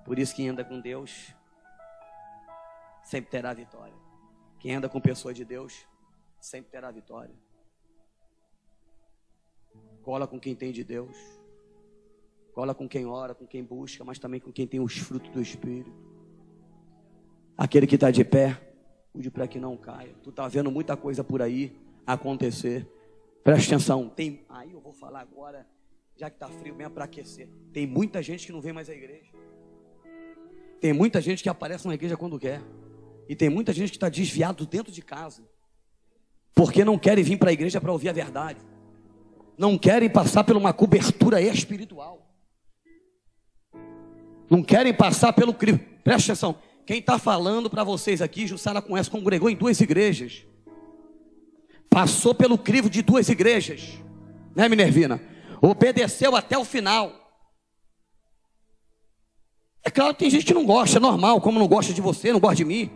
Por isso quem anda com Deus sempre terá vitória. Quem anda com pessoa de Deus sempre terá vitória. Cola com quem tem de Deus. Cola com quem ora, com quem busca, mas também com quem tem os frutos do Espírito. Aquele que está de pé, cuide para que não caia. Tu está vendo muita coisa por aí acontecer. Preste atenção. Tem, aí eu vou falar agora, já que está frio mesmo para aquecer. Tem muita gente que não vem mais à igreja. Tem muita gente que aparece na igreja quando quer. E tem muita gente que está desviado dentro de casa. Porque não querem vir para a igreja para ouvir a verdade. Não querem passar por uma cobertura espiritual. Não querem passar pelo. Preste atenção. Quem está falando para vocês aqui, Jussara conhece, congregou em duas igrejas passou pelo crivo de duas igrejas, né, Minervina? Obedeceu até o final. É claro que tem gente que não gosta, é normal, como não gosta de você, não gosta de mim.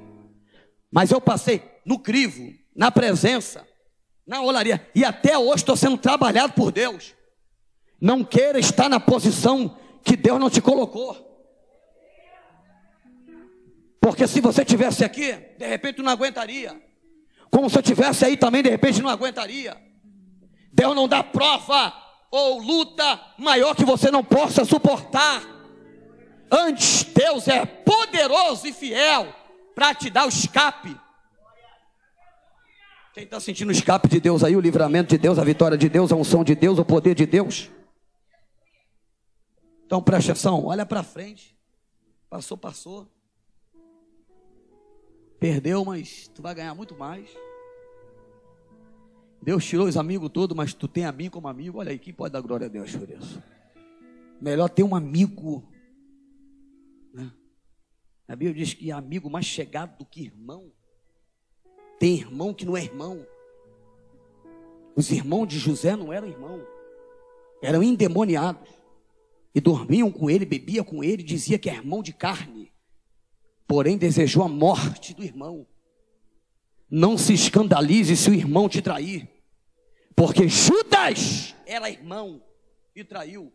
Mas eu passei no crivo, na presença, na olaria, e até hoje estou sendo trabalhado por Deus. Não queira estar na posição que Deus não te colocou. Porque se você tivesse aqui, de repente não aguentaria. Como se eu tivesse aí também, de repente não aguentaria. Deus não dá prova ou luta maior que você não possa suportar. Antes, Deus é poderoso e fiel para te dar o escape. Quem está sentindo o escape de Deus aí, o livramento de Deus, a vitória de Deus, a unção de Deus, o poder de Deus? Então preste atenção, olha para frente. Passou, passou. Perdeu, mas tu vai ganhar muito mais. Deus tirou os amigos todos, mas tu tem a mim como amigo. Olha aí, quem pode dar glória a Deus por isso? Melhor ter um amigo. Né? A Bíblia diz que amigo mais chegado do que irmão. Tem irmão que não é irmão. Os irmãos de José não eram irmãos, eram endemoniados. E dormiam com ele, bebiam com ele, dizia que é irmão de carne porém desejou a morte do irmão. Não se escandalize se o irmão te trair, porque Judas era irmão e traiu.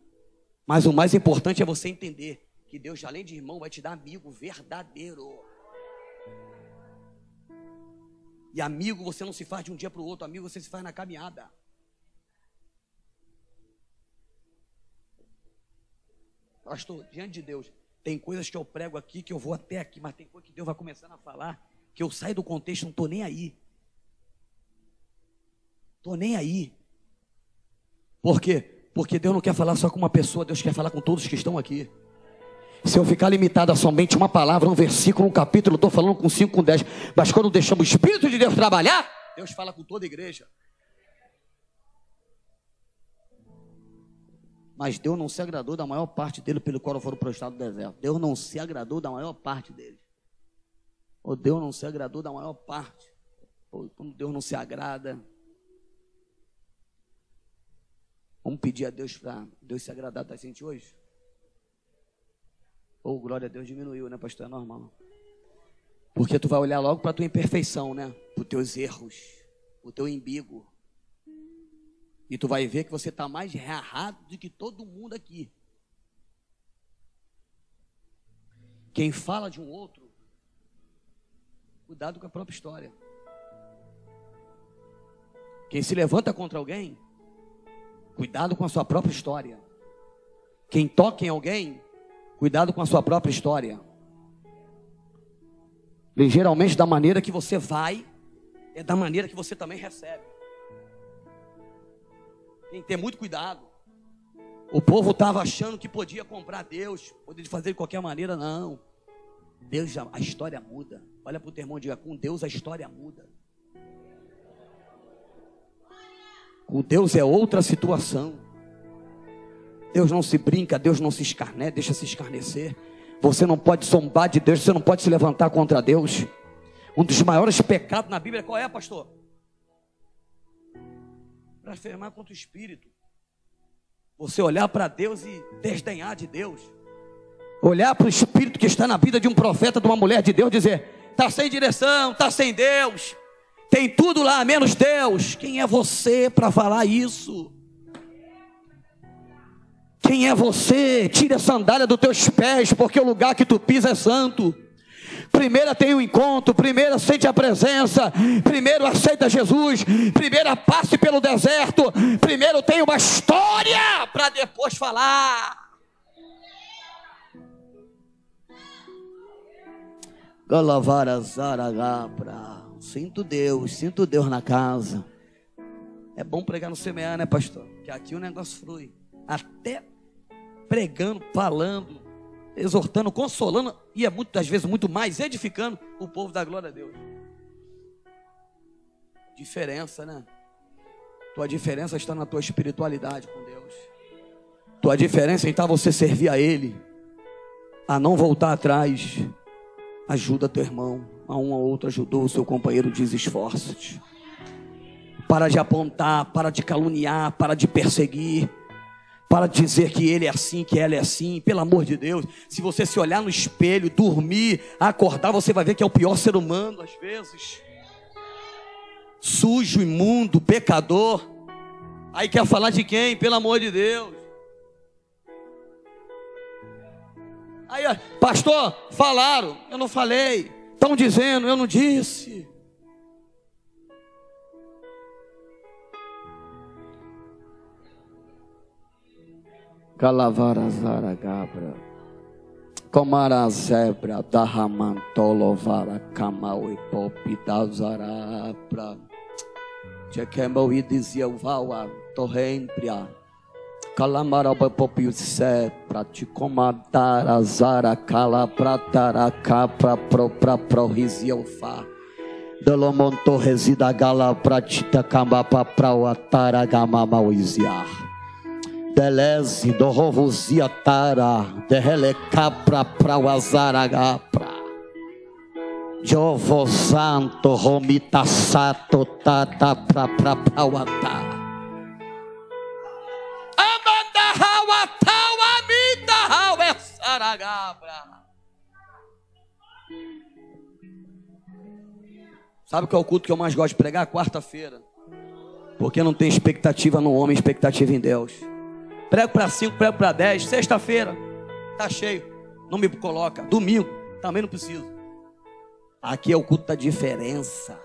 Mas o mais importante é você entender que Deus, além de irmão, vai te dar amigo verdadeiro. E amigo você não se faz de um dia para o outro, amigo você se faz na caminhada. Pastor, diante de Deus, tem coisas que eu prego aqui que eu vou até aqui, mas tem coisa que Deus vai começando a falar que eu saio do contexto, não estou nem aí. Estou nem aí. Por quê? Porque Deus não quer falar só com uma pessoa, Deus quer falar com todos que estão aqui. Se eu ficar limitado a somente uma palavra, um versículo, um capítulo, estou falando com cinco, com dez. Mas quando deixamos o Espírito de Deus trabalhar, Deus fala com toda a igreja. Mas Deus não se agradou da maior parte dele pelo qual foram prostrados do deserto. Deus não se agradou da maior parte dele. Ou Deus não se agradou da maior parte. Ou quando Deus não se agrada. Vamos pedir a Deus para Deus se agradar da gente hoje? Ou oh, glória a Deus diminuiu, né, pastor? É normal. Porque tu vai olhar logo para tua imperfeição, né? Para os teus erros, o teu embigo. E tu vai ver que você está mais errado do que todo mundo aqui. Quem fala de um outro, cuidado com a própria história. Quem se levanta contra alguém, Cuidado com a sua própria história. Quem toca em alguém, cuidado com a sua própria história. Geralmente, da maneira que você vai, é da maneira que você também recebe. Tem que ter muito cuidado. O povo estava achando que podia comprar Deus, podia fazer de qualquer maneira, não. Deus a história muda. Olha para o teu irmão e diga: com Deus a história muda. Com Deus é outra situação. Deus não se brinca, Deus não se escarnece, deixa se escarnecer. Você não pode zombar de Deus, você não pode se levantar contra Deus. Um dos maiores pecados na Bíblia qual é, pastor? Blasfemar contra o Espírito. Você olhar para Deus e desdenhar de Deus. Olhar para o Espírito que está na vida de um profeta, de uma mulher de Deus, dizer: está sem direção, está sem Deus, tem tudo lá menos Deus. Quem é você para falar isso? Quem é você? Tire a sandália dos teus pés, porque o lugar que tu pisa é santo. Primeiro tem o um encontro, primeiro sente a presença, primeiro aceita Jesus, primeiro passe pelo deserto, primeiro tem uma história para depois falar. Sinto Deus, sinto Deus na casa. É bom pregar no semear, né, pastor? Que aqui o negócio flui. Até pregando, falando, exortando, consolando, e é muitas vezes muito mais edificando o povo da glória a Deus. Diferença, né? Tua diferença está na tua espiritualidade com Deus. Tua diferença está você servir a Ele, a não voltar atrás. Ajuda teu irmão, a um ou outro ajudou o seu companheiro, diz esforço-te. Para de apontar, para de caluniar, para de perseguir para dizer que ele é assim, que ela é assim, pelo amor de Deus. Se você se olhar no espelho, dormir, acordar, você vai ver que é o pior ser humano, às vezes. Sujo, imundo, pecador. Aí quer falar de quem? Pelo amor de Deus. Aí, pastor, falaram, eu não falei. Estão dizendo, eu não disse. Calavarazara Gabra. Comara zebra da ramantolovara kamau e popi da zarapra. Tchekembo e dizia o vaua torrempria. Calamaraba popi se pra te comandar a zara cala pra taraca pra pro pra pro rizia o fa. Delomonto resida gala pra tita camba pra Deleze do rovuzia tara, derrelecapra pra wazaragapra. Jovo santo romita sato tata pra pra pra wata. Amanda hawata wamita hawe saragabra. Sabe qual é o culto que eu mais gosto de pregar? Quarta-feira. Porque não tem expectativa no homem, expectativa em Deus prego para cinco, prego para dez. Sexta-feira, tá cheio. Não me coloca. Domingo, também não preciso. Aqui é o culto da diferença.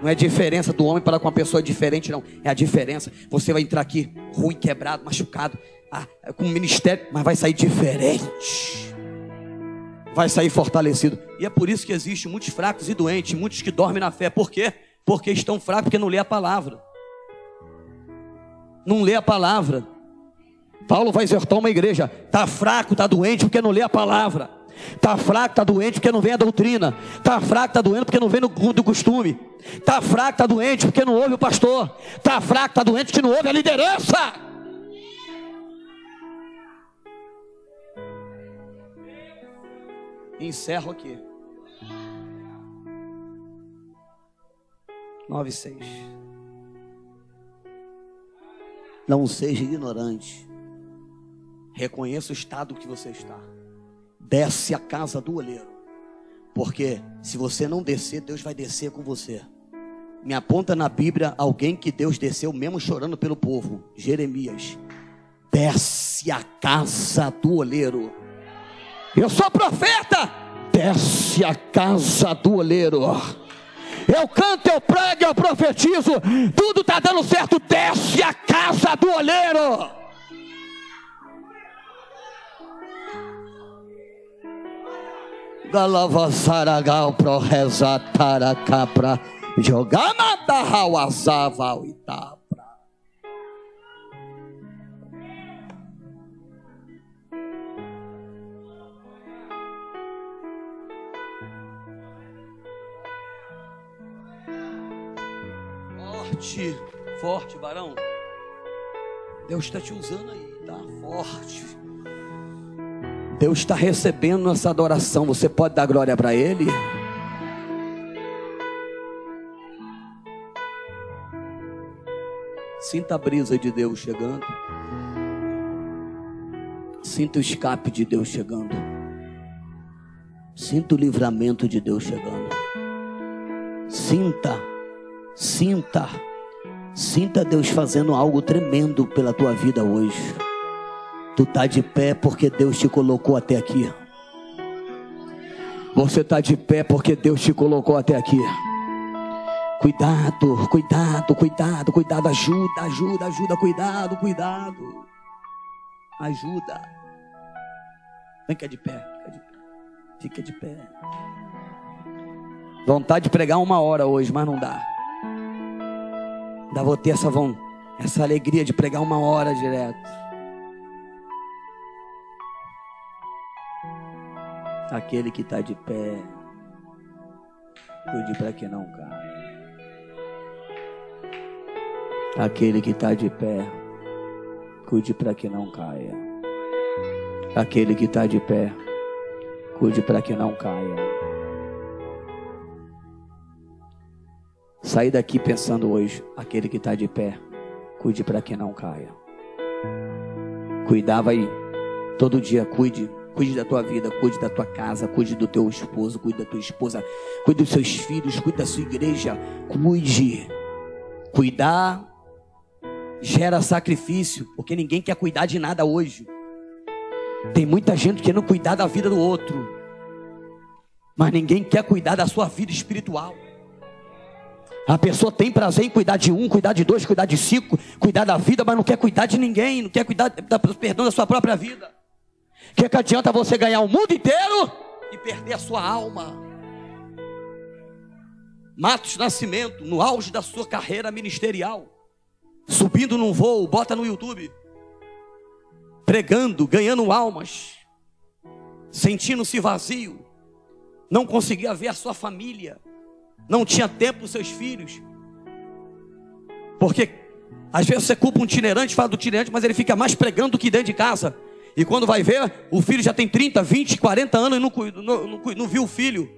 Não é diferença do homem para com uma pessoa diferente, não. É a diferença. Você vai entrar aqui ruim, quebrado, machucado, ah, com um ministério, mas vai sair diferente. Vai sair fortalecido. E é por isso que existe muitos fracos e doentes, muitos que dormem na fé. Por quê? Porque estão fracos, porque não lê a palavra não lê a palavra. Paulo vai exortar uma igreja: está fraco, está doente porque não lê a palavra. Está fraco, está doente porque não vem a doutrina. Está fraco, está doente porque não vem no, do costume. Está fraco, está doente porque não ouve o pastor. Está fraco, está doente porque não ouve a liderança. Encerro aqui. Nove seis. Não seja ignorante. Reconheça o estado que você está. Desce a casa do olheiro. Porque se você não descer, Deus vai descer com você. Me aponta na Bíblia alguém que Deus desceu mesmo chorando pelo povo. Jeremias. Desce a casa do olheiro. Eu sou profeta. Desce a casa do olheiro Eu canto, eu prego, eu profetizo. Tudo está dando certo. Desce a casa do olheiro. Galavasaragal pro rezatara capra jogama da hawazava Forte, forte, varão. Deus está te usando aí, tá forte. Deus está recebendo essa adoração. Você pode dar glória para Ele? Sinta a brisa de Deus chegando. Sinta o escape de Deus chegando. Sinta o livramento de Deus chegando. Sinta, sinta, sinta Deus fazendo algo tremendo pela tua vida hoje. Tu tá de pé porque Deus te colocou até aqui. Você tá de pé porque Deus te colocou até aqui. Cuidado, cuidado, cuidado, cuidado, ajuda, ajuda, ajuda, cuidado, cuidado. Ajuda. Pé, fica de pé. Fica de pé. Vontade de pregar uma hora hoje, mas não dá. Ainda vou ter essa, essa alegria de pregar uma hora direto. Aquele que está de pé, cuide para que não caia. Aquele que está de pé, cuide para que não caia. Aquele que está de pé, cuide para que não caia. Sair daqui pensando hoje, aquele que está de pé, cuide para que não caia. Cuidava aí, todo dia cuide Cuide da tua vida, cuide da tua casa, cuide do teu esposo, cuide da tua esposa, cuide dos seus filhos, cuide da sua igreja. Cuide. Cuidar gera sacrifício, porque ninguém quer cuidar de nada hoje. Tem muita gente querendo cuidar da vida do outro, mas ninguém quer cuidar da sua vida espiritual. A pessoa tem prazer em cuidar de um, cuidar de dois, cuidar de cinco, cuidar da vida, mas não quer cuidar de ninguém, não quer cuidar da perdão da sua própria vida. Que, que adianta você ganhar o mundo inteiro e perder a sua alma? Matos Nascimento, no auge da sua carreira ministerial, subindo num voo, bota no YouTube, pregando, ganhando almas, sentindo-se vazio, não conseguia ver a sua família, não tinha tempo para os seus filhos, porque às vezes você culpa um itinerante, fala do itinerante, mas ele fica mais pregando do que dentro de casa. E quando vai ver, o filho já tem 30, 20, 40 anos e não, não, não, não viu o filho.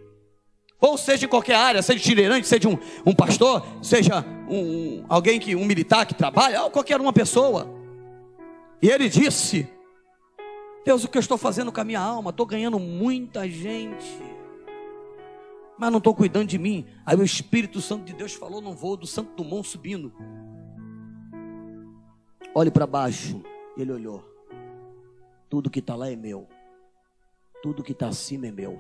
Ou seja, em qualquer área, seja itinerante, seja um, um pastor, seja um, alguém que, um militar que trabalha, ou qualquer uma pessoa. E ele disse: Deus, o que eu estou fazendo com a minha alma? Estou ganhando muita gente, mas não estou cuidando de mim. Aí o Espírito Santo de Deus falou no voo do Santo Dumont subindo. Olhe para baixo. Ele olhou. Tudo que está lá é meu. Tudo que está acima é meu.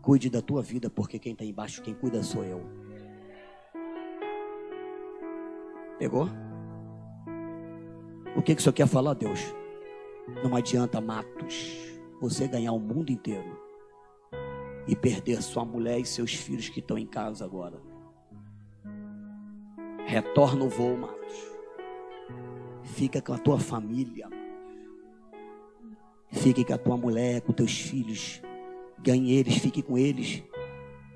Cuide da tua vida, porque quem está embaixo, quem cuida sou eu. Pegou? O que, que o senhor quer falar, Deus? Não adianta, Matos, você ganhar o mundo inteiro e perder sua mulher e seus filhos que estão em casa agora. Retorna o voo, Matos. Fica com a tua família. Fique com a tua mulher, com teus filhos. Ganhe eles, fique com eles.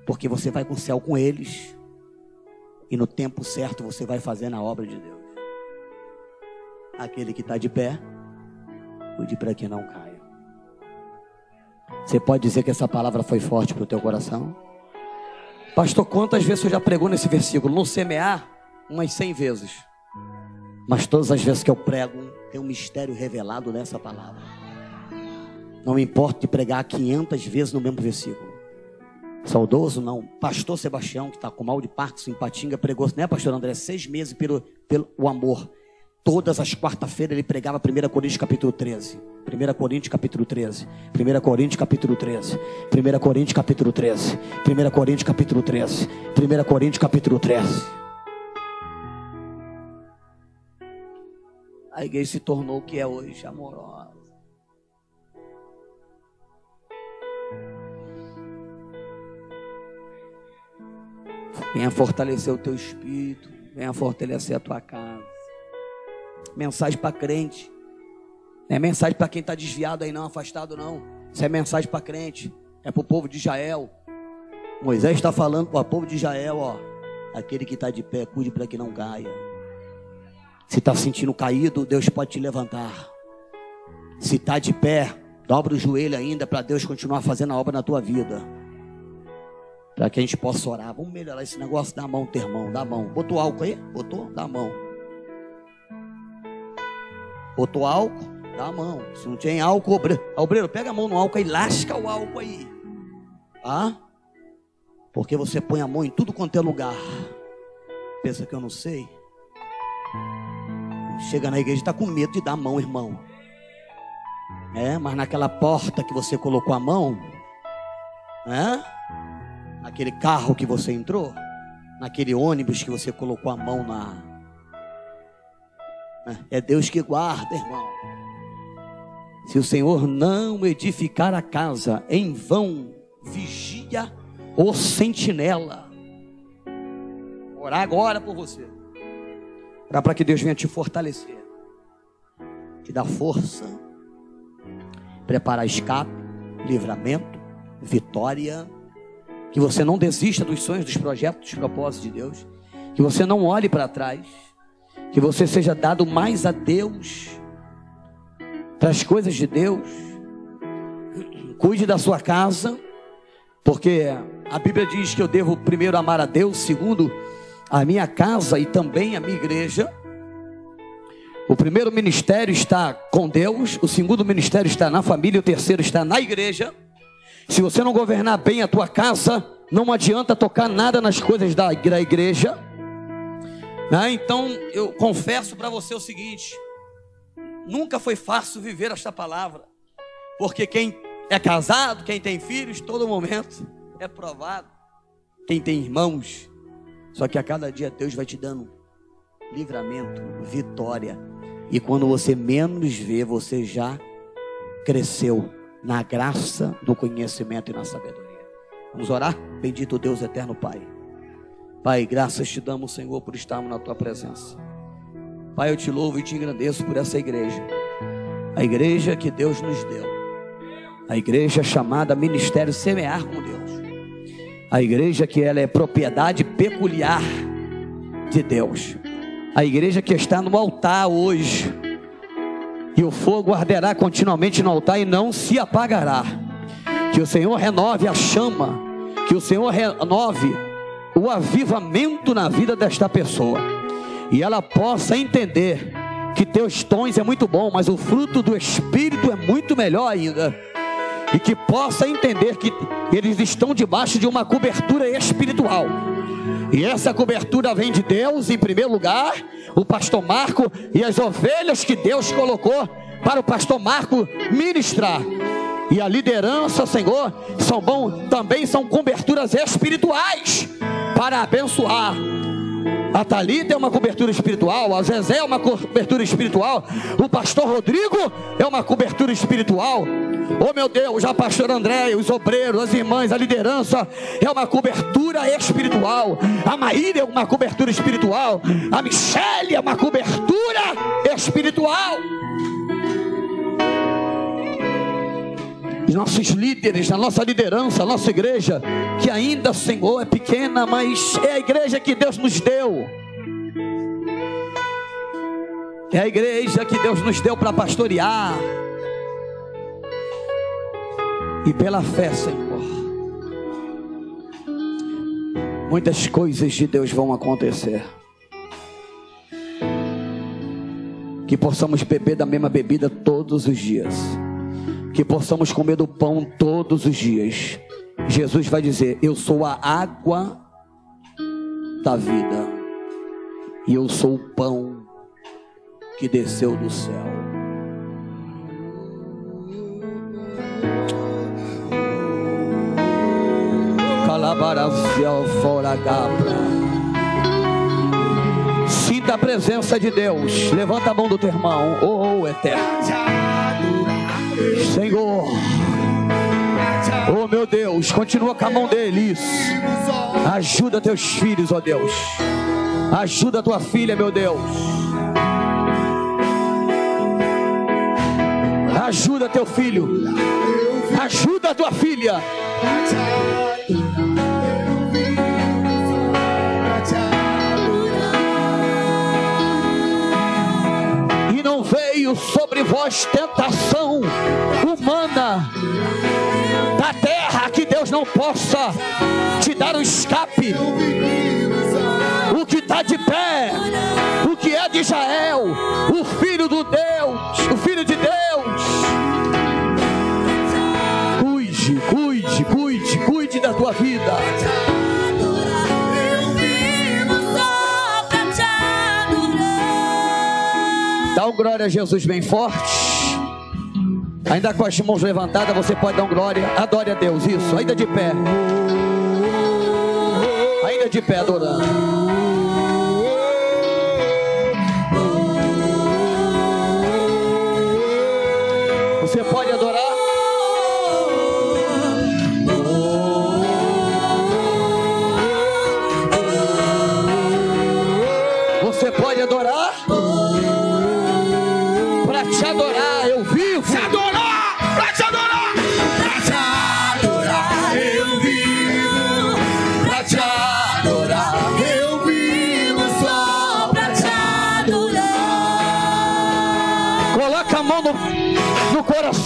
Porque você vai com o céu com eles. E no tempo certo você vai fazer na obra de Deus. Aquele que está de pé, cuide para que não caia. Você pode dizer que essa palavra foi forte para o teu coração? Pastor, quantas vezes você já pregou nesse versículo? No semear, umas cem vezes. Mas todas as vezes que eu prego, tem um mistério revelado nessa palavra. Não importa de pregar 500 vezes no mesmo versículo. Saudoso, não. Pastor Sebastião, que está com mal de Parkinson em Patinga, pregou, né, pastor André? Seis meses pelo, pelo o amor. Todas as quarta-feiras ele pregava 1 Coríntios capítulo 13. 1 Coríntios capítulo 13. 1 Coríntios capítulo 13. 1 Coríntios capítulo 13. 1 Coríntios capítulo 13. 1 Coríntios capítulo 13. A igreja se tornou o que é hoje, amorosa. Venha fortalecer o teu espírito. Venha fortalecer a tua casa. Mensagem para crente. Não é mensagem para quem está desviado aí, não, afastado, não. Isso é mensagem para crente. É para o povo de Israel. Moisés está falando para o povo de Israel, ó. Aquele que está de pé, cuide para que não caia. Se está sentindo caído, Deus pode te levantar. Se está de pé, dobra o joelho ainda para Deus continuar fazendo a obra na tua vida. Para que a gente possa orar. Vamos melhorar esse negócio da mão, ter mão, da mão. Botou álcool aí? Botou? Dá mão. Botou álcool? Dá a mão. Se não tem álcool, obreiro, obreiro, pega a mão no álcool e lasca o álcool aí. Ah? Porque você põe a mão em tudo quanto é lugar. Pensa que eu não sei? Chega na igreja e está com medo de dar a mão, irmão. É, mas naquela porta que você colocou a mão, né? Naquele carro que você entrou, naquele ônibus que você colocou a mão na. É Deus que guarda, irmão. Se o Senhor não edificar a casa, em vão vigia o sentinela. Orar agora por você. Orar para que Deus venha te fortalecer, te dar força, preparar escape, livramento, vitória. Que você não desista dos sonhos, dos projetos, dos propósitos de Deus. Que você não olhe para trás. Que você seja dado mais a Deus, para as coisas de Deus. Cuide da sua casa, porque a Bíblia diz que eu devo primeiro amar a Deus, segundo a minha casa e também a minha igreja. O primeiro ministério está com Deus, o segundo ministério está na família, o terceiro está na igreja. Se você não governar bem a tua casa, não adianta tocar nada nas coisas da, da igreja. Né? Então eu confesso para você o seguinte: nunca foi fácil viver esta palavra, porque quem é casado, quem tem filhos, todo momento é provado. Quem tem irmãos, só que a cada dia Deus vai te dando livramento, vitória. E quando você menos vê, você já cresceu na graça, no conhecimento e na sabedoria. Vamos orar? Bendito Deus eterno Pai. Pai, graças te damos, Senhor, por estarmos na tua presença. Pai, eu te louvo e te agradeço por essa igreja. A igreja que Deus nos deu. A igreja chamada Ministério Semear com Deus. A igreja que ela é propriedade peculiar de Deus a igreja que está no altar hoje, e o fogo arderá continuamente no altar e não se apagará. Que o Senhor renove a chama, que o Senhor renove o avivamento na vida desta pessoa, e ela possa entender que teus tons é muito bom, mas o fruto do Espírito é muito melhor ainda. E que possa entender que eles estão debaixo de uma cobertura espiritual e essa cobertura vem de Deus, em primeiro lugar, o pastor Marco e as ovelhas que Deus colocou para o pastor Marco ministrar. E a liderança, Senhor, são bom, também são coberturas espirituais para abençoar. A Thalita é uma cobertura espiritual, a Zezé é uma cobertura espiritual, o pastor Rodrigo é uma cobertura espiritual. Oh meu Deus, a pastor André, os obreiros, as irmãs, a liderança é uma cobertura espiritual. A Maíra é uma cobertura espiritual. A Michele é uma cobertura espiritual. Os nossos líderes, a nossa liderança, a nossa igreja, que ainda, Senhor, é pequena, mas é a igreja que Deus nos deu. É a igreja que Deus nos deu para pastorear e pela fé, Senhor, muitas coisas de Deus vão acontecer. Que possamos beber da mesma bebida todos os dias que possamos comer do pão todos os dias. Jesus vai dizer: Eu sou a água da vida, e eu sou o pão que desceu do céu. Calabarafiel fora Sinta a presença de Deus. Levanta a mão do teu irmão. Oh, oh eterno. Senhor. Oh, meu Deus. Continua com a mão dele. Isso. Ajuda teus filhos, ó oh Deus. Ajuda tua filha, meu Deus. Ajuda teu filho. Ajuda tua filha. Veio sobre vós tentação humana da terra que Deus não possa te dar o escape. O que está de pé, o que é de Israel, o filho do Deus, glória a Jesus bem forte. Ainda com as mãos levantadas, você pode dar um glória. Adore a Deus, isso. Ainda de pé. Ainda de pé, adorando.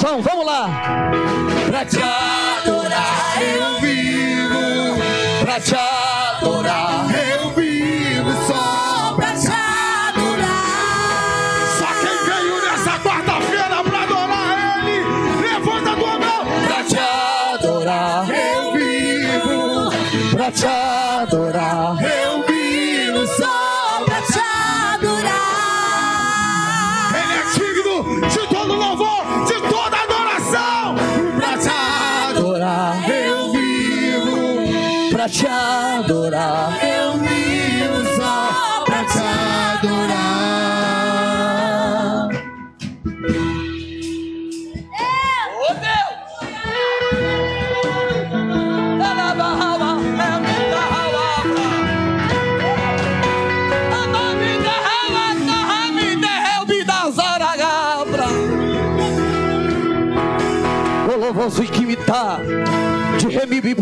Coração. Vamos lá. Pra te adorar eu vivo. Pra te adorar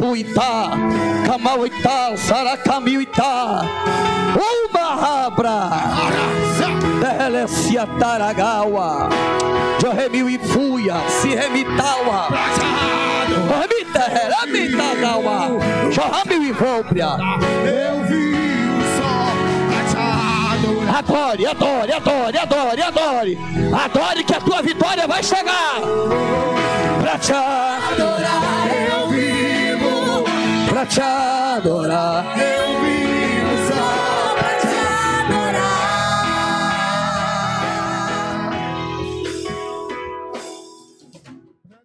remibipuitá, camauitá, saracamiuitá, umarabra, delecia taragawa, johemiuifuia, se remitawa, remita, remitagawa, johamiuivóbria. Eu vi Adore, adore, adore, adore, adore. Adore que a tua vitória vai chegar. Pra te adorar eu vivo. Pra